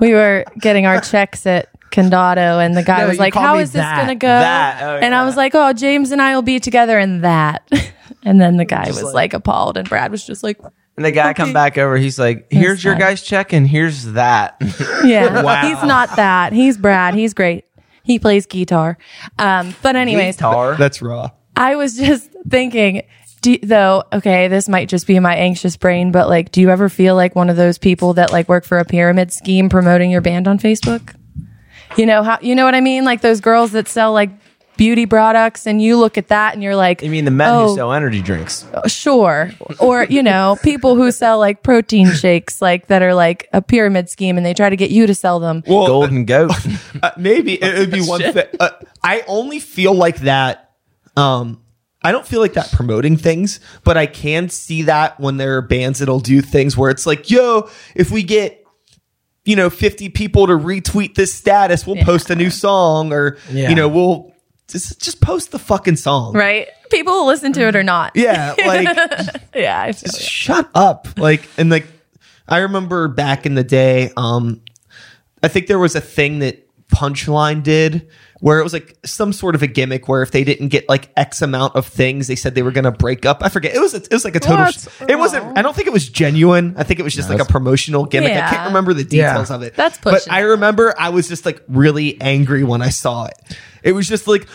We were getting our checks at Condado, and the guy No, was like, "How is "How me is this gonna go?" That, oh, and I was like, "Oh, James and I will be together in that." <laughs> and then the guy was like, appalled, and Brad was just like, And the guy come back over, he's like, "Here's your fine. guy's check, and here's that." "Yeah, <laughs> Wow. he's not that. He's Brad. He's great. He plays guitar." Um, but anyways, Guitar. That's raw. I was just thinking, do, though, okay, this might just be my anxious brain, but like, do you ever feel like one of those people that like work for a pyramid scheme promoting your band on Facebook? You know how, you know what I mean? Like those girls that sell like beauty products and you look at that and you're like, You mean the men oh, who sell energy drinks? sure. Or, you know, people who sell like protein shakes, like that are like a pyramid scheme and they try to get you to sell them. Well, Golden goat. <laughs> Uh, maybe it would be one thing. Uh, I only feel like that. Um, I don't feel like that promoting things, but I can see that when there are bands that'll do things where it's like, yo, if we get, you know, 50 people to retweet this status, we'll post a new song or, Yeah. you know, we'll just, just post the fucking song. Right? People will listen to it or not. Yeah. Like, <laughs> Yeah. You. shut up like and like i remember back in the day um i think there was a thing that punchline did where it was like some sort of a gimmick where if they didn't get like x amount of things they said they were going to break up i forget it was it was like a total What's it wasn't i don't think it was genuine i think it was just like a promotional gimmick i can't remember the details Yeah. of it That's but i remember i was just like really angry when i saw it it was just like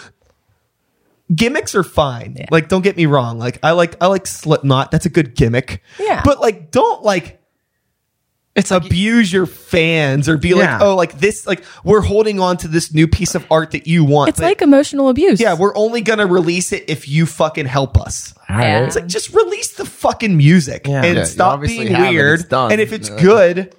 gimmicks are fine. Like, don't get me wrong. Like, I like I like Slipknot. That's a good gimmick. Yeah. But like, don't like It's abuse your fans or be like, oh, like this. Like, we're holding on to this new piece of art that you want. It's but- like emotional abuse. yeah, we're only gonna release it if you fucking help us. Yeah. It's like just release the fucking music Yeah. and Yeah, stop being have it. weird. And if it's Yeah. good,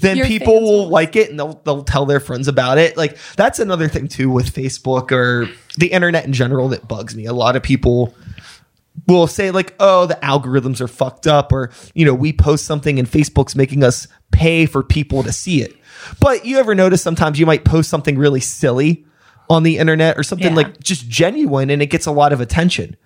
then Your people fans will will- like it and they'll they'll tell their friends about it. Like that's another thing too with Facebook or the internet in general that bugs me. A lot of people will say like, "Oh, the algorithms are fucked up," or you know, we post something and Facebook's making us pay for people to see it. But you ever notice sometimes you might post something really silly on the internet or something Yeah. like just genuine and it gets a lot of attention.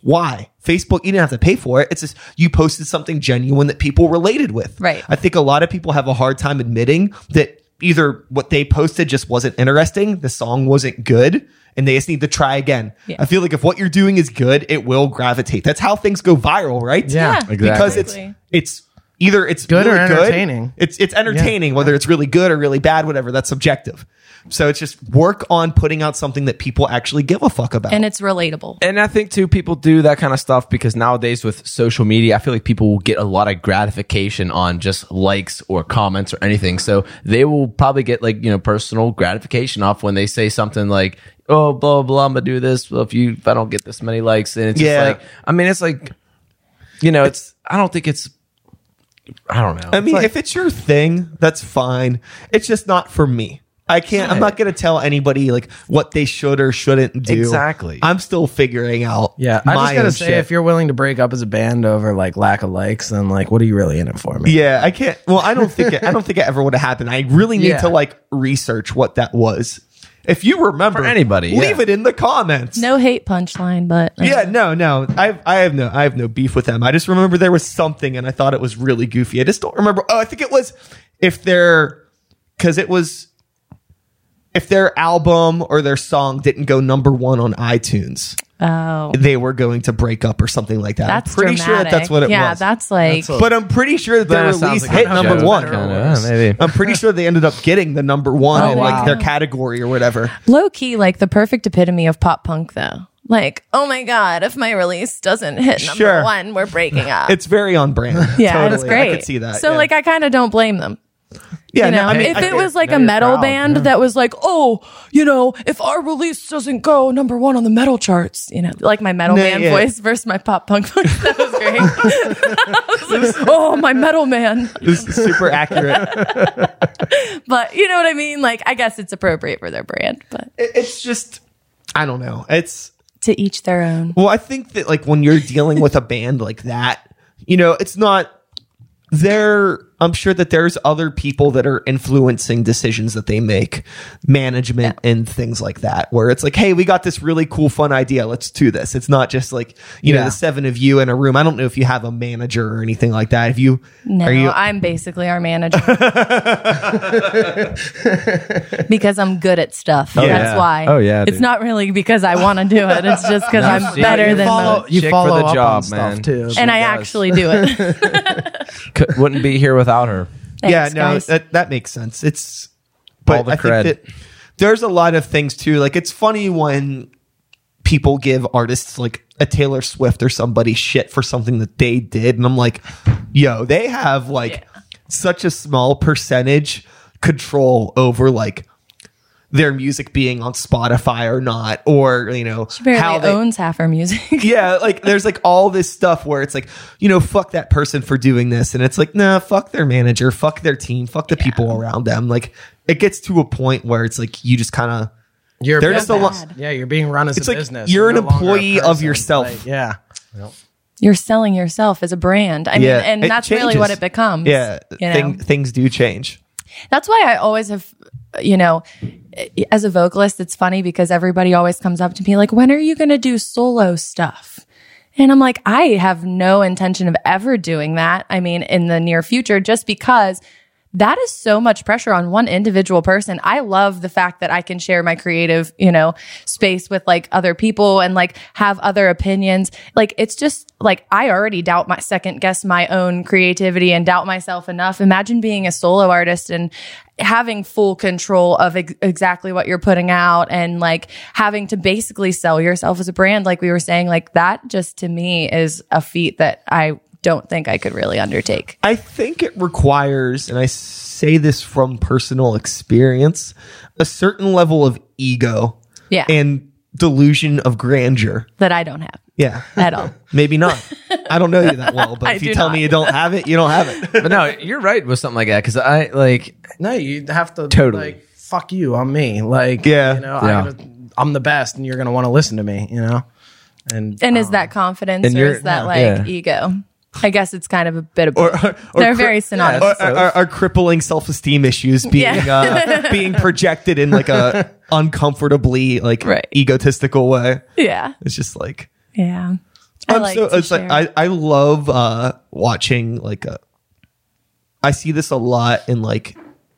Why? Facebook, you didn't have to pay for it. It's just you posted something genuine that people related with. Right. I think a lot of people have a hard time admitting that either what they posted just wasn't interesting, the song wasn't good, and they just need to try again. Yeah. I feel like if what you're doing is good, it will gravitate. That's how things go viral, right? Yeah, Yeah, exactly. Because it's it's either it's Good or really entertaining. It's it's entertaining, whether it's really good or really bad, whatever. That's subjective. So it's just work on putting out something that people actually give a fuck about. and it's relatable. And I think too, people do that kind of stuff because nowadays with social media, I feel like people will get a lot of gratification on just likes or comments or anything. So they will probably get like, you know, personal gratification off when they say something like, oh, blah, blah, blah, I'm going to do this. Well, if you, if I don't get this many likes, and it's Yeah. just like, I mean, it's like, you know, it's, I don't think it's, I don't know. I mean, like- if it's your thing, that's fine. It's just not for me. I can't. I'm not going to tell anybody like what they should or shouldn't do. Exactly. I'm still figuring out. Yeah, I my just gotta say, shit. if you're willing to break up as a band over like lack of likes, then like, what are you really in it for, man? Yeah, I can't. Well, I don't think it, I don't think it ever would have happened. I really need Yeah. to like research what that was. If you remember, For anybody, leave yeah. it in the comments. No hate punchline, but uh, Yeah, no, no. I I have no I have no beef with them. I just remember there was something and I thought it was really goofy. I just don't remember. Oh, I think it was if their cuz it was if their album or their song didn't go number 1 on iTunes, Oh, they were going to break up or something like that. that's I'm pretty dramatic. sure that that's what it yeah, was. Yeah, that's like That's a- but I'm pretty sure that their That sounds release like hit number 1. Kinda, maybe. I'm pretty sure they ended up getting the number 1 Oh, in like wow. their category or whatever. low key, like the perfect epitome of pop punk, though. Like, oh my god, if my release doesn't hit number Sure. one, we're breaking up. It's very on brand. <laughs> yeah, totally. it's great. I could see that. So, yeah. like, I kind of don't blame them. Yeah, you no, I mean, if I it was like a metal proud, band yeah. that was like, oh, you know, if our release doesn't go number one on the metal charts, you know, like my metal No, man yeah. voice versus my pop punk voice, that was great. Was <laughs> like, oh, my metal man. this is super accurate. <laughs> But you know what I mean? Like, I guess it's appropriate for their brand, but it's just I don't know. It's to each their own. well, I think that like when you're dealing with a band like that, you know, it's not there. I'm sure that there's other people that are influencing decisions that they make, management and things like that, where it's like, hey, we got this really cool, fun idea. Let's do this. It's not just like you know the seven of you in a room. I don't know if you have a manager or anything like that. If you No, are you I'm basically our manager. <laughs> <laughs> because I'm good at stuff. Oh, That's yeah. why. Oh, yeah, It's not really because I want to do it. It's just because I'm see, better you than follow, most. you follow for the up job, on stuff man. too. And I does. actually do it. <laughs> Cou- wouldn't be here without her. yeah, no, guys. that that makes sense. It's but All the I cred. think that there's a lot of things too. Like it's funny when people give artists like a Taylor Swift or somebody shit for something that they did, and I'm like, yo, they have like Yeah. such a small percentage control over like their music being on Spotify or not, or you know She barely how they owns half her music. <laughs> yeah, like there's like all this stuff where it's like, you know, fuck that person for doing this. And it's like, nah, fuck their manager, fuck their team, fuck the people around them. Like it gets to a point where it's like you just kind of You're They're just a lo- yeah, you're being run as It's a like business. you're an no employee of yourself. Like, yeah, You're selling yourself as a brand. I mean, yeah, and it that's really what it becomes. Yeah, You know? thing, things do change. That's why I always have, you know, as a vocalist, it's funny because everybody always comes up to me like, when are you going to do solo stuff? And I'm like, I have no intention of ever doing that. I mean, in the near future, just because that is so much pressure on one individual person. I love the fact that I can share my creative, you know, space with like other people and like have other opinions. Like it's just like I already doubt my second guess my own creativity and doubt myself enough. Imagine being a solo artist and having full control of ex- exactly what you're putting out and like having to basically sell yourself as a brand like we were saying like that just to me is a feat that I don't think I could really undertake. I think it requires, and I say this from personal experience, a certain level of ego Yeah. and delusion of grandeur. that I don't have Yeah. at all. <laughs> Maybe not. I don't know you that well, but <laughs> if you tell not. me you don't have it, you don't have it. But no, you're right with something like that because I like no, you have to Totally. like fuck you. I'm me. Like Yeah. you know, Yeah. I gotta, I'm the best, and you're gonna want to listen to me. You know, and And is um, that confidence And or is that yeah. like Yeah. ego? I guess it's kind of a bit of Or- both. or- They're or very synonymous. Or, or, or crippling self-esteem issues being Yeah. uh, <laughs> being projected in like a uncomfortably like Right. egotistical way. yeah. It's just like Yeah. I I'm like so it's like. I, I love uh watching like a I see this a lot in like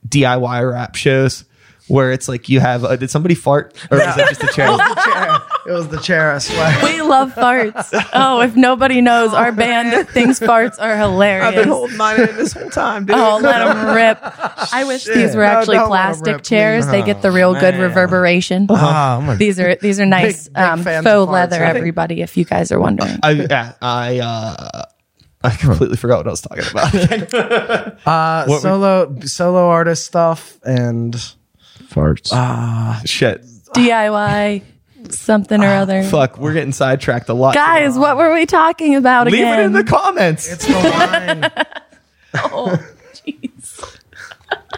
DIY rap shows where it's like you have uh, did somebody fart or is that just a chair? <laughs> chair. It was the chair. I swear. we love farts. Oh, if nobody knows, our band thinks farts are hilarious. I've been holding mine in this whole time, dude. Oh, let them <laughs> rip. I wish these were No, actually don't let 'em plastic rip, chairs. please. They get the real good reverberation. Ah, I'm a- These are these are nice Big- big um, fans faux farts, leather. I think. Everybody, if you guys are wondering. I yeah, I uh I completely forgot what I was talking about. <laughs> Uh, What we- solo solo artist stuff and farts. Ah, Shit. DIY something or other. Fuck, we're getting sidetracked a lot. Guys, what were we talking about Leave again? it in the comments. it's the <laughs> line. oh, jeez.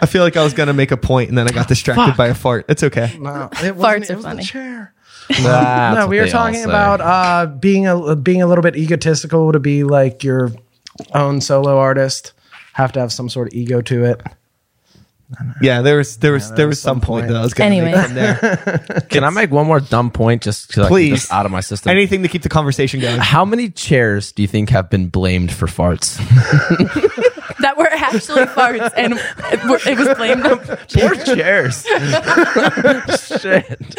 I feel like I was gonna make a point and then I got distracted Fuck. by a fart. It's okay. No, it <laughs> wasn't- Farts it are was the funny. chair. That's no, what we were they all talking say. about uh, being a being a little bit egotistical to be like your own solo artist. Have to have some sort of ego to it. Yeah, there was there was there was some point that I was gonna Anyway. make from there. <laughs> Can I make one more dumb point just because Please. just out of my system? Anything to keep the conversation going. How many chairs do you think have been blamed for farts? <laughs> That were actually farts, and it, were- it was blamed. Poor chairs. <laughs> Shit.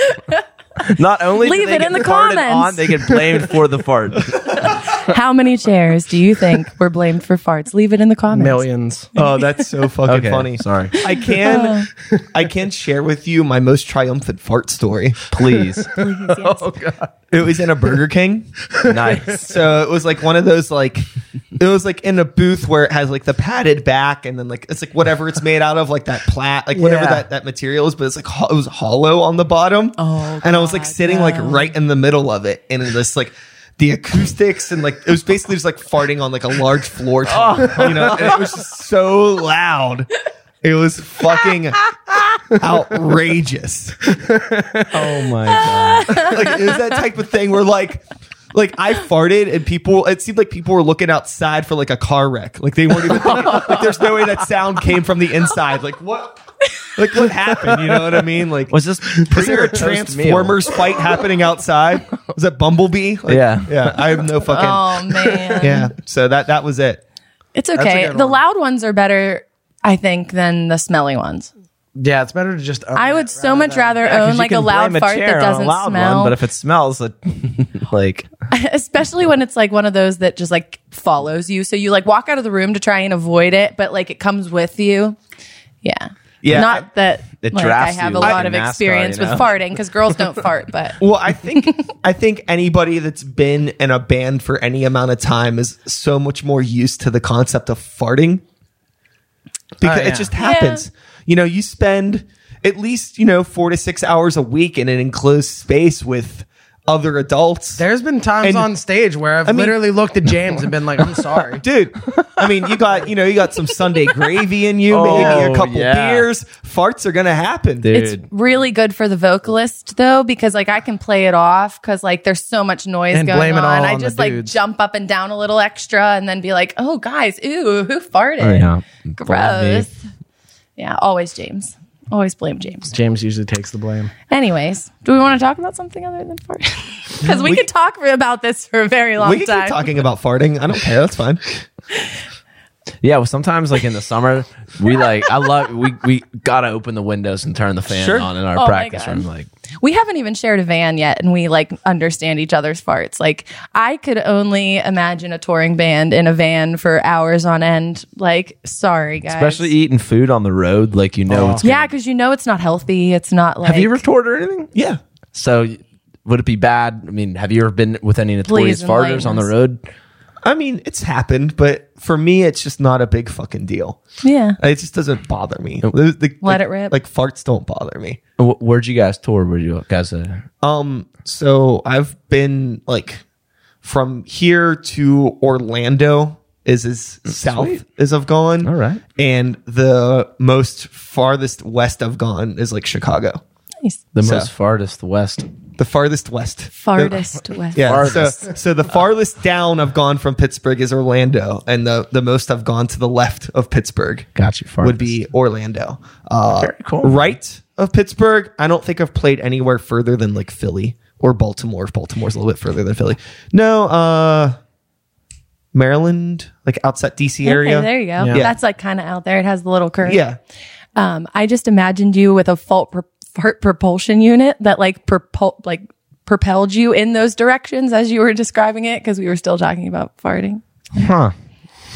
Not only do Leave they it get in the comments. on, they get blamed for the fart. <laughs> How many chairs do you think were blamed for farts? Leave it in the comments. Millions. Oh, that's so fucking Okay, funny. sorry. I can uh. I can share with you my most triumphant fart story. Please. <laughs> Oh, Please, yes. It was in a Burger King. <laughs> nice. So it was like one of those like it was like in a booth where it has like the padded back and then like it's like whatever it's made out of like that plat like whatever Yeah. that that material is but it's like ho- it was hollow on the bottom. Oh, and I was like God, sitting like right in the middle of it and this like the acoustics and like it was basically just like farting on like a large floor oh. tom, you know and it was just so loud. It was fucking <laughs> outrageous. <laughs> Oh my god. like it was that type of thing where like like I farted and people it seemed like people were looking outside for like a car wreck. Like they weren't even thinking, <laughs> like there's no way that sound came from the inside. Like what like what happened? You know what I mean? Like Was this is there a Transformers fight happening outside? Was that Bumblebee? Like, Yeah. Yeah. I have no fucking Oh man. Yeah. So that that was it. It's okay. The loud ones are better, I think, than the smelly ones. Yeah, it's better to just. own I would so much rather own like a loud fart that doesn't smell. but if it smells, it, <laughs> like <laughs> especially when it's like one of those that just like follows you. So you like walk out of the room to try and avoid it, but like it comes with you. Yeah. Yeah, Not that It like, I drafts have you a like lot a of NASCAR, experience you know? with farting because girls don't <laughs> fart, but Well, I think I think anybody that's been in a band for any amount of time is so much more used to the concept of farting because Oh, yeah. it just happens. You know, you spend at least you know four to six hours a week in an enclosed space with other adults. There's been times And- on stage where I've mean- literally looked at James and been like, "I'm sorry." <laughs> Dude, I mean, you got you know you got some Sunday gravy in you, maybe oh, a Oh, couple yeah. beers. Farts are gonna happen. dude. it's really good for the vocalist though because like I can play it off because like there's so much noise And going blame it on. all I on the just like dudes. jump up and down a little extra and then be like, "Oh guys, ooh, who farted?" Oh, yeah. Gross. Yeah, always James. Always blame James. James usually takes the blame. Anyways, do we want to talk about something other than farting? <laughs> Because we, could talk for, about this for a very long we can time. keep talking about farting. I don't care. That's fine. <laughs> Yeah, well, sometimes like in the summer, we like I love we we gotta open the windows and turn the fan Sure. on in our Oh my practice God. room. Like, We haven't even shared a van yet, and we like understand each other's farts. Like I could only imagine a touring band in a van for hours on end. Like, sorry guys. especially eating food on the road, like you know, oh. it's yeah, because you know it's not healthy. It's not like. Have you ever toured or anything? Yeah. So would it be bad? I mean, have you ever been with any notorious Please enlighten farters on the us. road? I mean, it's happened, but for me, it's just not a big fucking deal. Yeah. It just doesn't bother me. The- the- Let like- it rip. Like farts don't bother me. Wh- Where'd you guys tour? Where you guys? Uh, Um, so I've been like from here to Orlando is as south sweet. as I've gone. All right. And the most farthest west I've gone is like Chicago. Nice. The So- most farthest west. The farthest west. Farthest <laughs> west. Yeah. So, Farthest. so the farthest down I've gone from Pittsburgh is Orlando, and the the most I've gone to the left of Pittsburgh Got you. Farthest. would be Orlando. Uh, Very cool. Right of Pittsburgh, I don't think I've played anywhere further than like Philly or Baltimore. If Baltimore's a little bit further than Philly. No, uh, Maryland, like outside DC area. Okay, there you go. Yeah. That's like kind of out there. It has the little curve. Yeah. Um, I just imagined you with a fault heart propulsion unit that like propul- like propelled you in those directions as you were describing it because we were still talking about farting. Huh.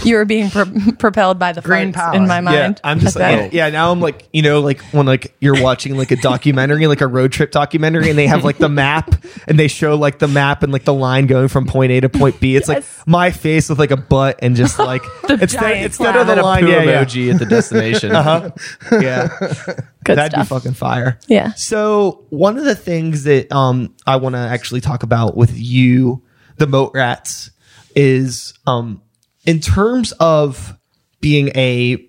You were being pro- propelled by the Green farts power. in my mind. Yeah, mind. I'm just at like, yeah, yeah, now I'm like, you know, like when like you're watching like a documentary, like a road trip documentary, and they have like the map and they show like the map and like the line going from point A to point B. It's Yes. like my face with like a butt and just <laughs> like The instead, giant instead of the a line, poo yeah, yeah, emoji at the destination. <laughs> uh-huh. yeah, <laughs> Good that'd stuff. be fucking fire. Yeah. So one of the things that um I want to actually talk about with you, the Moat Rats, is um in terms of being a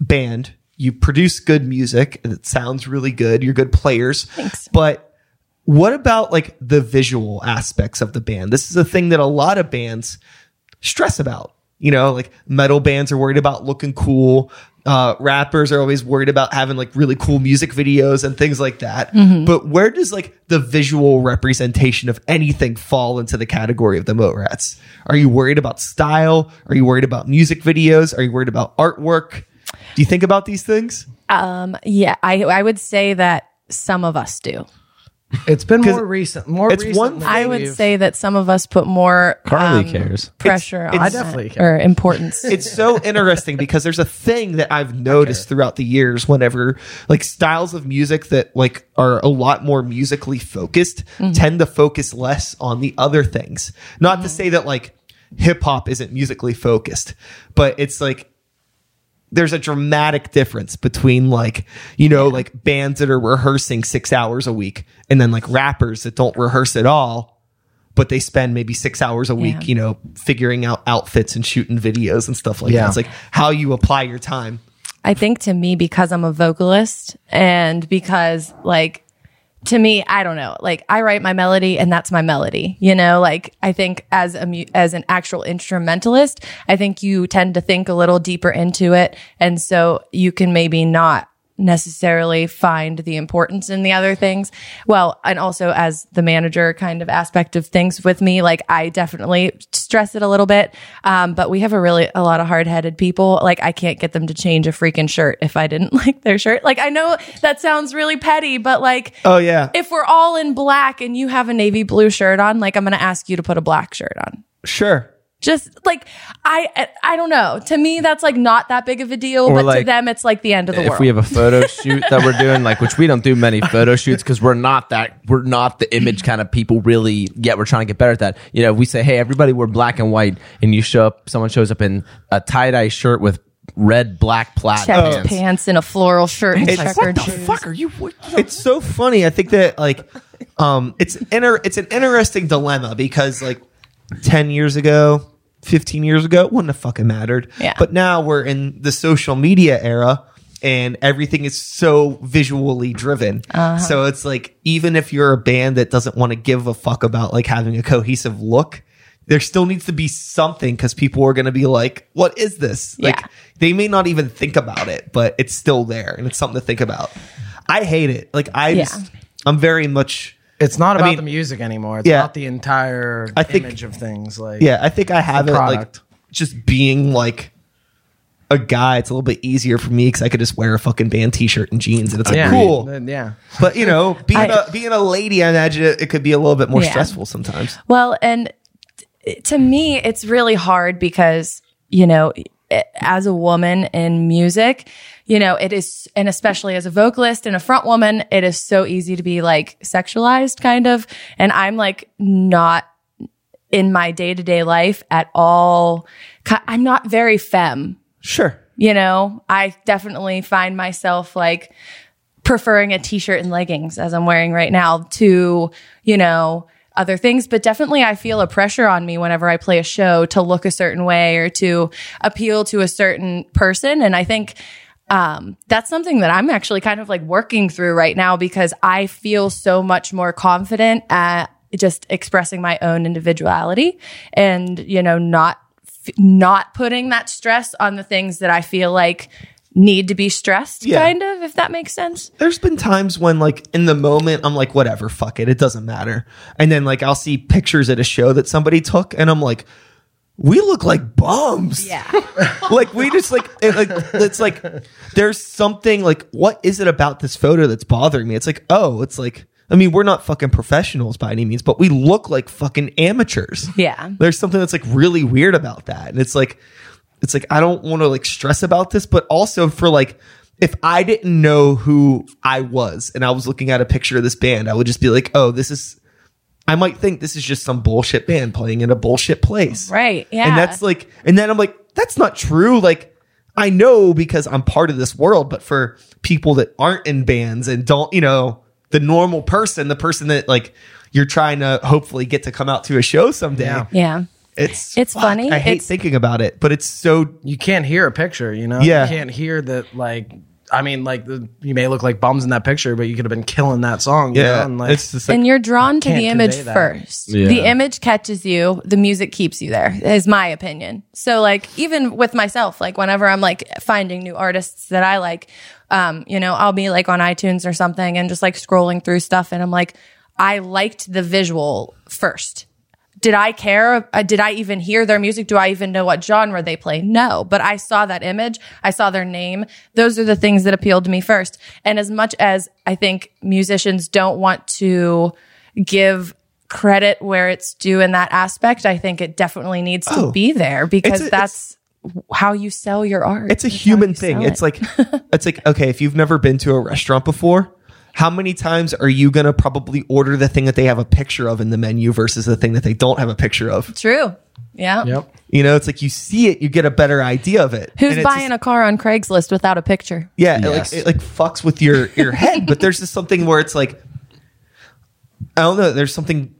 band, you produce good music and it sounds really good. You're good players. Thanks. But what about like the visual aspects of the band? This is a thing that a lot of bands stress about. You know, like metal bands are worried about looking cool. Uh, rappers are always worried about having like really cool music videos and things like that. But where does like the visual representation of anything fall into the category of the Moat Rats? Are you worried about style? Are you worried about music videos? Are you worried about artwork? Do you think about these things? Um, yeah, I I would say that some of us do. It's been 'Cause more recent. More it's one I would say that some of us put more Carly um, cares. <laughs> pressure It's- on I that, definitely care. or importance. <laughs> it's so interesting because there's a thing that I've noticed throughout the years whenever like styles of music that like are a lot more musically focused tend to focus less on the other things. Not to say that like hip hop isn't musically focused, but it's like there's a dramatic difference between like you know like bands that are rehearsing 6 hours a week and then like rappers that don't rehearse at all but they spend maybe six hours a week, Yeah. you know, figuring out outfits and shooting videos and stuff like Yeah. that. It's like how you apply your time. I think to me, because I'm a vocalist and because like, to me, I don't know, like I write my melody and that's my melody, you know, like I think as a, as an actual instrumentalist, I think you tend to think a little deeper into it. And so you can maybe not necessarily find the importance in the other things. Well, and also as the manager kind of aspect of things with me, like I definitely stress it a little bit. Um, but we have a really, a lot of hard headed people. Like I can't get them to change a freaking shirt if I didn't <laughs> like their shirt. Like I know that sounds really petty, but like, Oh yeah, if we're all in black and you have a navy blue shirt on, like I'm going to ask you to put a black shirt on. sure. Just like I, I don't know. To me, that's like not that big of a deal, Or but to them, it's like the end of the if world. If we have a photo shoot that we're doing, like which we don't do many photo shoots because we're not that we're not the image kind of people really yet. We're trying to get better at that. You know, we say, hey, everybody we're black and white, and you show up, someone shows up in a tie dye shirt with red black plaid checked pants. pants and a floral shirt and It's- checkered what the shoes. Fuck are you? What, It's so funny. I think that like, um, it's inter- it's an interesting dilemma because like ten years ago, fifteen years ago, it wouldn't have fucking mattered. Yeah. But now we're in the social media era. And everything is so visually driven. Uh-huh. So it's like, even if you're a band that doesn't want to give a fuck about like having a cohesive look, there still needs to be something because people are going to be like, what is this? Like, Yeah. they may not even think about it, but it's still there and it's something to think about. I hate it. Like, I Yeah. just, I'm very much, It's not I about mean- the music anymore. It's Yeah. about the entire I think- image of things. Like yeah, I think I have it like just being like a guy. It's a little bit easier for me because I could just wear a fucking band t shirt and jeans and it's like yeah, cool. Then, yeah. But you know, <laughs> being I- a being a lady, I imagine it, it could be a little bit more Yeah. stressful sometimes. Well, and to me, it's really hard because, you know, as a woman in music, you know, it is, and especially as a vocalist and a front woman, it is so easy to be like sexualized kind of. And I'm like not in my day to day life at all. I'm not very femme Sure. you know i definitely find myself like preferring a t-shirt and leggings as i'm wearing right now to you know other things but definitely i feel a pressure on me whenever i play a show to look a certain way or to appeal to a certain person and i think um, that's something that I'm actually kind of like working through right now because I feel so much more confident at just expressing my own individuality and, you know, not, not putting that stress on the things that I feel like need to be stressed, Yeah. kind of, if that makes sense. there's been times when like in the moment I'm like whatever fuck it it doesn't matter and then like I'll see pictures at a show that somebody took and I'm like we look like bums Yeah. <laughs> like we just like it, like it's like there's something like what is it about this photo that's bothering me it's like oh it's like I mean we're not fucking professionals by any means but we look like fucking amateurs Yeah. there's something that's like really weird about that and it's like it's like i don't want to like stress about this but also for like if i didn't know who i was and i was looking at a picture of this band i would just be like oh this is i might think this is just some bullshit band playing in a bullshit place Right. Yeah. and that's like and then i'm like that's not true like i know because i'm part of this world but for people that aren't in bands and don't you know the normal person the person that like you're trying to hopefully get to come out to a show someday Yeah. yeah. it's It's funny. I hate It's- thinking about it, but it's so you can't hear a picture, you know? Yeah. You can't hear that, like, I mean, like, the, you may look like bums in that picture, but you could have been killing that song. you know? yeah. And, like, it's just like and you're drawn to the image that. first. Yeah. The image catches you, the music keeps you there, is my opinion. So, like, even with myself, like, whenever I'm like finding new artists that I like, um, you know, I'll be like on iTunes or something and just like scrolling through stuff, and I'm like, I liked the visual first. Did I care? Uh, did I even hear their music? Do I even know what genre they play? No, but I saw that image. I saw their name. Those are the things that appealed to me first. And as much as I think musicians don't want to give credit where it's due in that aspect, I think it definitely needs to Oh. be there because a- that's how you sell your art. it's a human thing. It's it. like <laughs> it's like okay, if you've never been to a restaurant before, how many times are you gonna probably order the thing that they have a picture of in the menu versus the thing that they don't have a picture of? true. Yeah. Yep. You know, it's like you see it, you get a better idea of it. Who's And buying just- a car on Craigslist without a picture? Yeah, it like it like fucks with your your head. But there's just something where it's like I don't know. There's something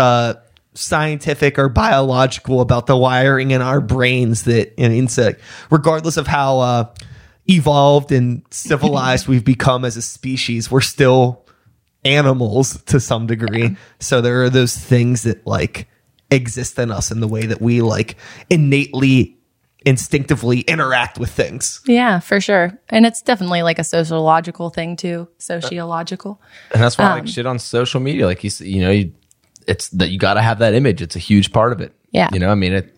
uh scientific or biological about the wiring in our brains that and insect, regardless of how uh evolved and civilized we've become as a species, we're still animals to some degree. So there are those things that like exist in us in the way that we like innately instinctively interact with things. Yeah, for sure. And it's definitely like a sociological thing too. Sociological. And that's why Um, like shit on social media, like you, s- you know, you, it's that you got to have that image. It's a huge part of it. Yeah. You know, I mean, it,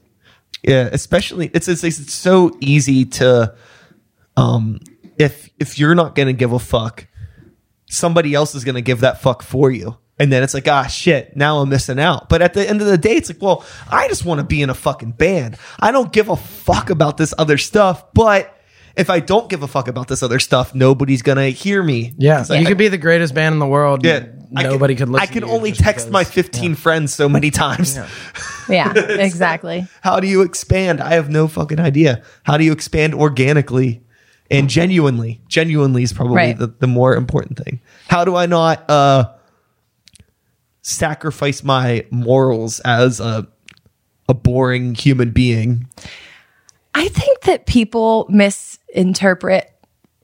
Yeah, especially it's it's, it's so easy to um if if you're not going to give a fuck, somebody else is going to give that fuck for you. And then it's like, ah, shit, now I'm missing out. But at the end of the day, it's like, well, I just want to be in a fucking band. I don't give a fuck about this other stuff. But if I don't give a fuck about this other stuff, nobody's going to hear me. Yeah. 'Cause You I- could be the greatest band in the world. yeah. I can- Nobody could listen I can to only just text because- my 15 friends so many times. Yeah, <laughs> exactly. <laughs> How do you expand? I have no fucking idea. How do you expand organically and genuinely? Genuinely is probably Right. the, the more important thing. How do I not uh, sacrifice my morals as a a boring human being? I think that people misinterpret,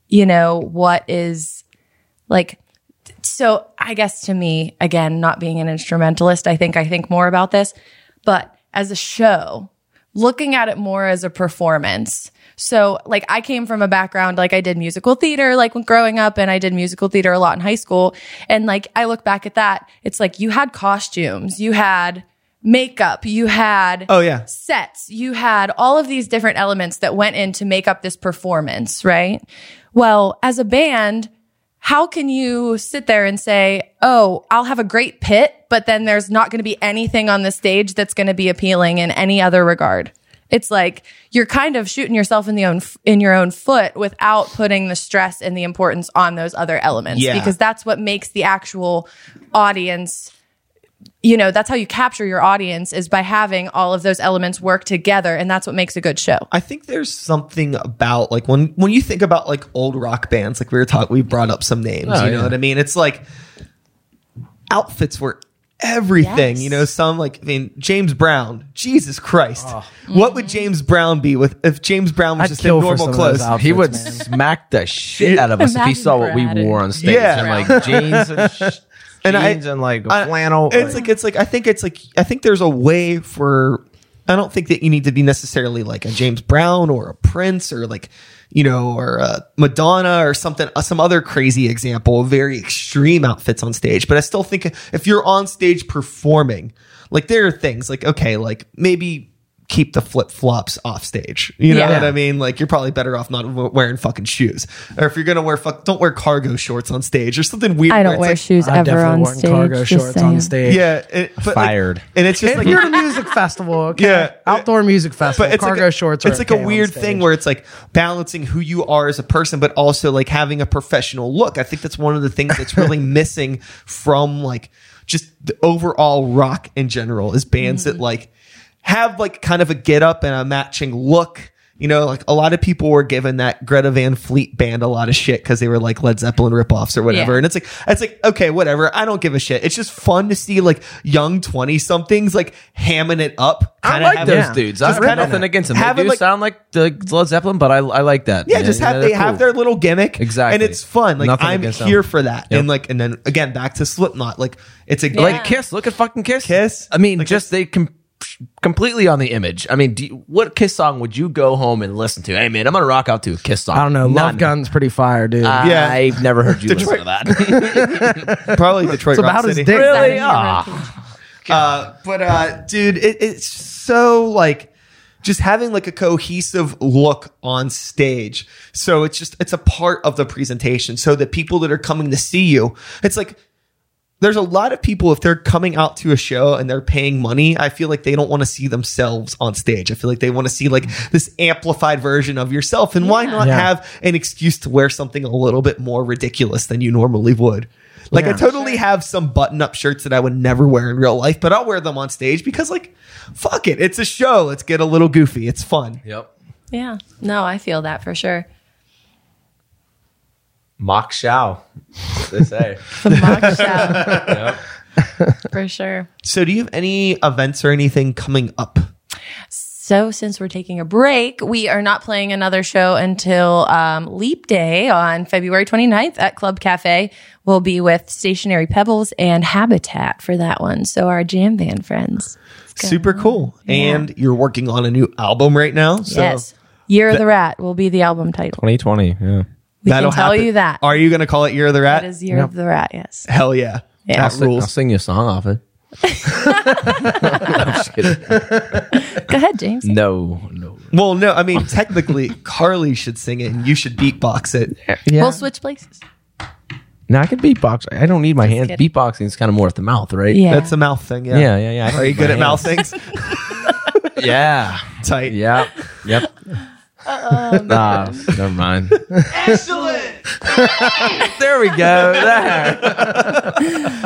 you know, what is like. So I guess to me, again, not being an instrumentalist, I think I think more about this, but as a show, looking at it more as a performance. So like I came from a background, like I did musical theater, like when growing up and I did musical theater a lot in high school. And like I look back at that, it's like you had costumes, you had makeup, you had Oh yeah. sets. You had all of these different elements that went in to make up this performance, right? Well, as a band, how can you sit there and say, Oh, I'll have a great pit, but then there's not going to be anything on the stage that's going to be appealing in any other regard? It's like you're kind of shooting yourself in the own in your own foot without putting the stress and the importance on those other elements Yeah. because that's what makes the actual audience you know, that's how you capture your audience is by having all of those elements work together. And that's what makes a good show. I think there's something about like when when you think about like old rock bands, like we were talking, we brought up some names. Oh, you know yeah. what I mean? It's like outfits were everything. Yes. You know, some like I mean James Brown. Jesus Christ, oh. what would James Brown be with if James Brown was I'd just in normal clothes? those outfits, He would man. smack the shit out of us if he Imagine saw what we wore on stage. Yeah. And like jeans and <laughs> sh- And I- jeans and like I- flannel. It's like it's like I think it's like I think there's a way for I don't think that you need to be necessarily like a James Brown or a Prince or like you know or a Madonna or something uh, some other crazy example very extreme outfits on stage. But I still think if you're on stage performing, like there are things like okay, like maybe keep the flip flops off stage. You know Yeah. what I mean? Like you're probably better off not wearing fucking shoes. Or if you're gonna wear fuck, don't wear cargo shorts on stage or something weird. I don't wear like, shoes I've ever on stage. cargo shorts saying. on stage. Yeah, it, but like- Fired. and it's just If like you're at a <laughs> music festival, okay. Yeah. outdoor music festival, but it's cargo like a, shorts. Are It's like okay a weird thing where it's like balancing who you are as a person, but also like having a professional look. I think that's one of the things that's really <laughs> missing from like just the overall rock in general is bands Mm-hmm. that like have like kind of a get up and a matching look. You know, like a lot of people were given that Greta Van Fleet band a lot of shit because they were like Led Zeppelin ripoffs or whatever. Yeah. And it's like, it's like, okay, whatever. I don't give a shit. It's just fun to see like young 20 somethings like hamming it up. I like having- those yeah. dudes. I Just have kinda nothing against them. They having, do like- sound like the Led Zeppelin, but I, I like that. Yeah, just have they're they have their little gimmick, Exactly. and it's fun. Like Nothing I'm against them. here for that, Yep. and like, and then again back to Slipknot. Like it's a Yeah. like Kiss. Look at fucking Kiss. Kiss? I mean, Like, just they com- completely on the image. I mean, do you, what Kiss song would you go home and listen to? Hey man, I'm gonna rock out to a Kiss song. I don't know. None. Love Gun's pretty fire, dude. Yeah. I've never heard you Detroit- listen to that. <laughs> probably Detroit It's Rock about his dick. Really? in your Ah. Uh, but uh, dude, it, it's so like just having like a cohesive look on stage. So it's just it's a part of the presentation. So the people that are coming to see you, it's like there's a lot of people if they're coming out to a show and they're paying money i feel like they don't want to see themselves on stage. I feel like they want to see like this amplified version of yourself. And why not Yeah. have an excuse to wear something a little bit more ridiculous than you normally would? Like i totally have some button-up shirts that i would never wear in real life but i'll wear them on stage because like fuck it. It's a show. Let's get a little goofy. It's fun. Yep. Yeah. No, I feel that for sure. Mock Shao. They say. The <laughs> mock shout. For sure. so do you have any events or anything coming up So, since we're taking a break, we are not playing another show until um, Leap Day on February 29th at Club Cafe. We'll be with Stationary Pebbles and Habitat for that one. So, our jam band friends. super cool and you're working on a new album right now so yes. Year of the Rat will be the album title. 2020. Yeah. We can That'll tell happen. you that. Are you going to call it Year of the Rat? That is Year of the Rat, yes. Hell yeah. Yeah. That I'll, sing, I'll rules. sing you a song off it. <laughs> <laughs> I'm just kidding. Go ahead, James. No, no. Well, no, I mean, technically, Carly should sing it and you should beatbox it. Yeah. We'll switch places. no, I can beatbox. I don't need my hands. kidding. Beatboxing is kind of more at the mouth, right? Yeah. That's a mouth thing. Yeah. Yeah, yeah, yeah. I Are you use good my at mouth hands. things? <laughs> Yeah. Tight. Yeah. Yep. Yep. Nah, never mind. Excellent. <laughs> There we go. There.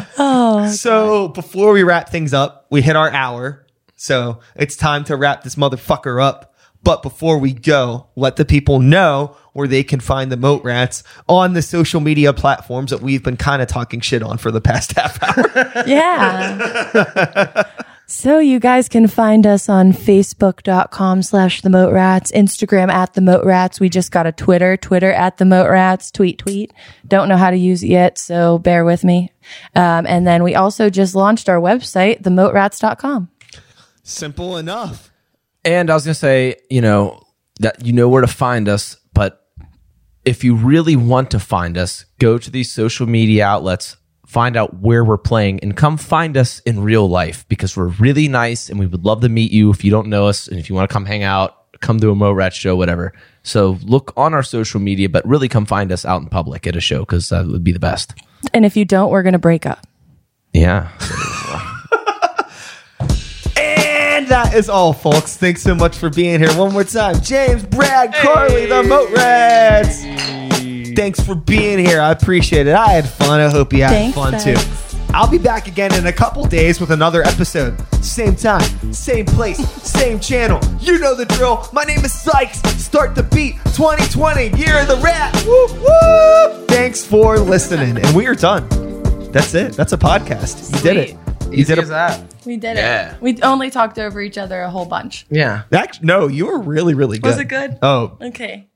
<laughs> Oh, so before we wrap things up, we hit our hour. So it's time to wrap this motherfucker up. But before we go, let the people know where they can find the Moat Rats on the social media platforms that we've been kind of talking shit on for the past <laughs> half hour. Yeah. So you guys can find us on Facebook.com slash the Moat Rats, Instagram at the Moat Rats. We just got a Twitter, Twitter at the Moat Rats, tweet, tweet. Don't know how to use it yet, so bear with me. Um, and then we also just launched our website, themoatrats.com. Simple enough. And I was gonna say, you know, that you know where to find us, but if you really want to find us, go to these social media outlets, find out where we're playing, and come find us in real life because we're really nice and we would love to meet you if you don't know us and if you want to come hang out, come to a Moat Rat show, whatever. So look on our social media, but really come find us out in public at a show because that uh, would be the best. And if you don't, we're going to break up. Yeah. <laughs> And that is all, folks. Thanks so much for being here one more time. James, Brad, Carly, the Moat Rats. Thanks for being here. I appreciate it. I had fun. I hope you had Thanks, fun guys. too. I'll be back again in a couple days with another episode. Same time, same place, <laughs> same channel. You know the drill. My name is Sykes. Start the beat 2020, year of the rat. Whoop, whoop. Thanks for listening. And we are done. That's it. That's a podcast. You did it. You did Easy a- as that. We did Yeah. it. We only talked over each other a whole bunch. Yeah. Act- no, you were really, really good. Was it good? Oh, Okay.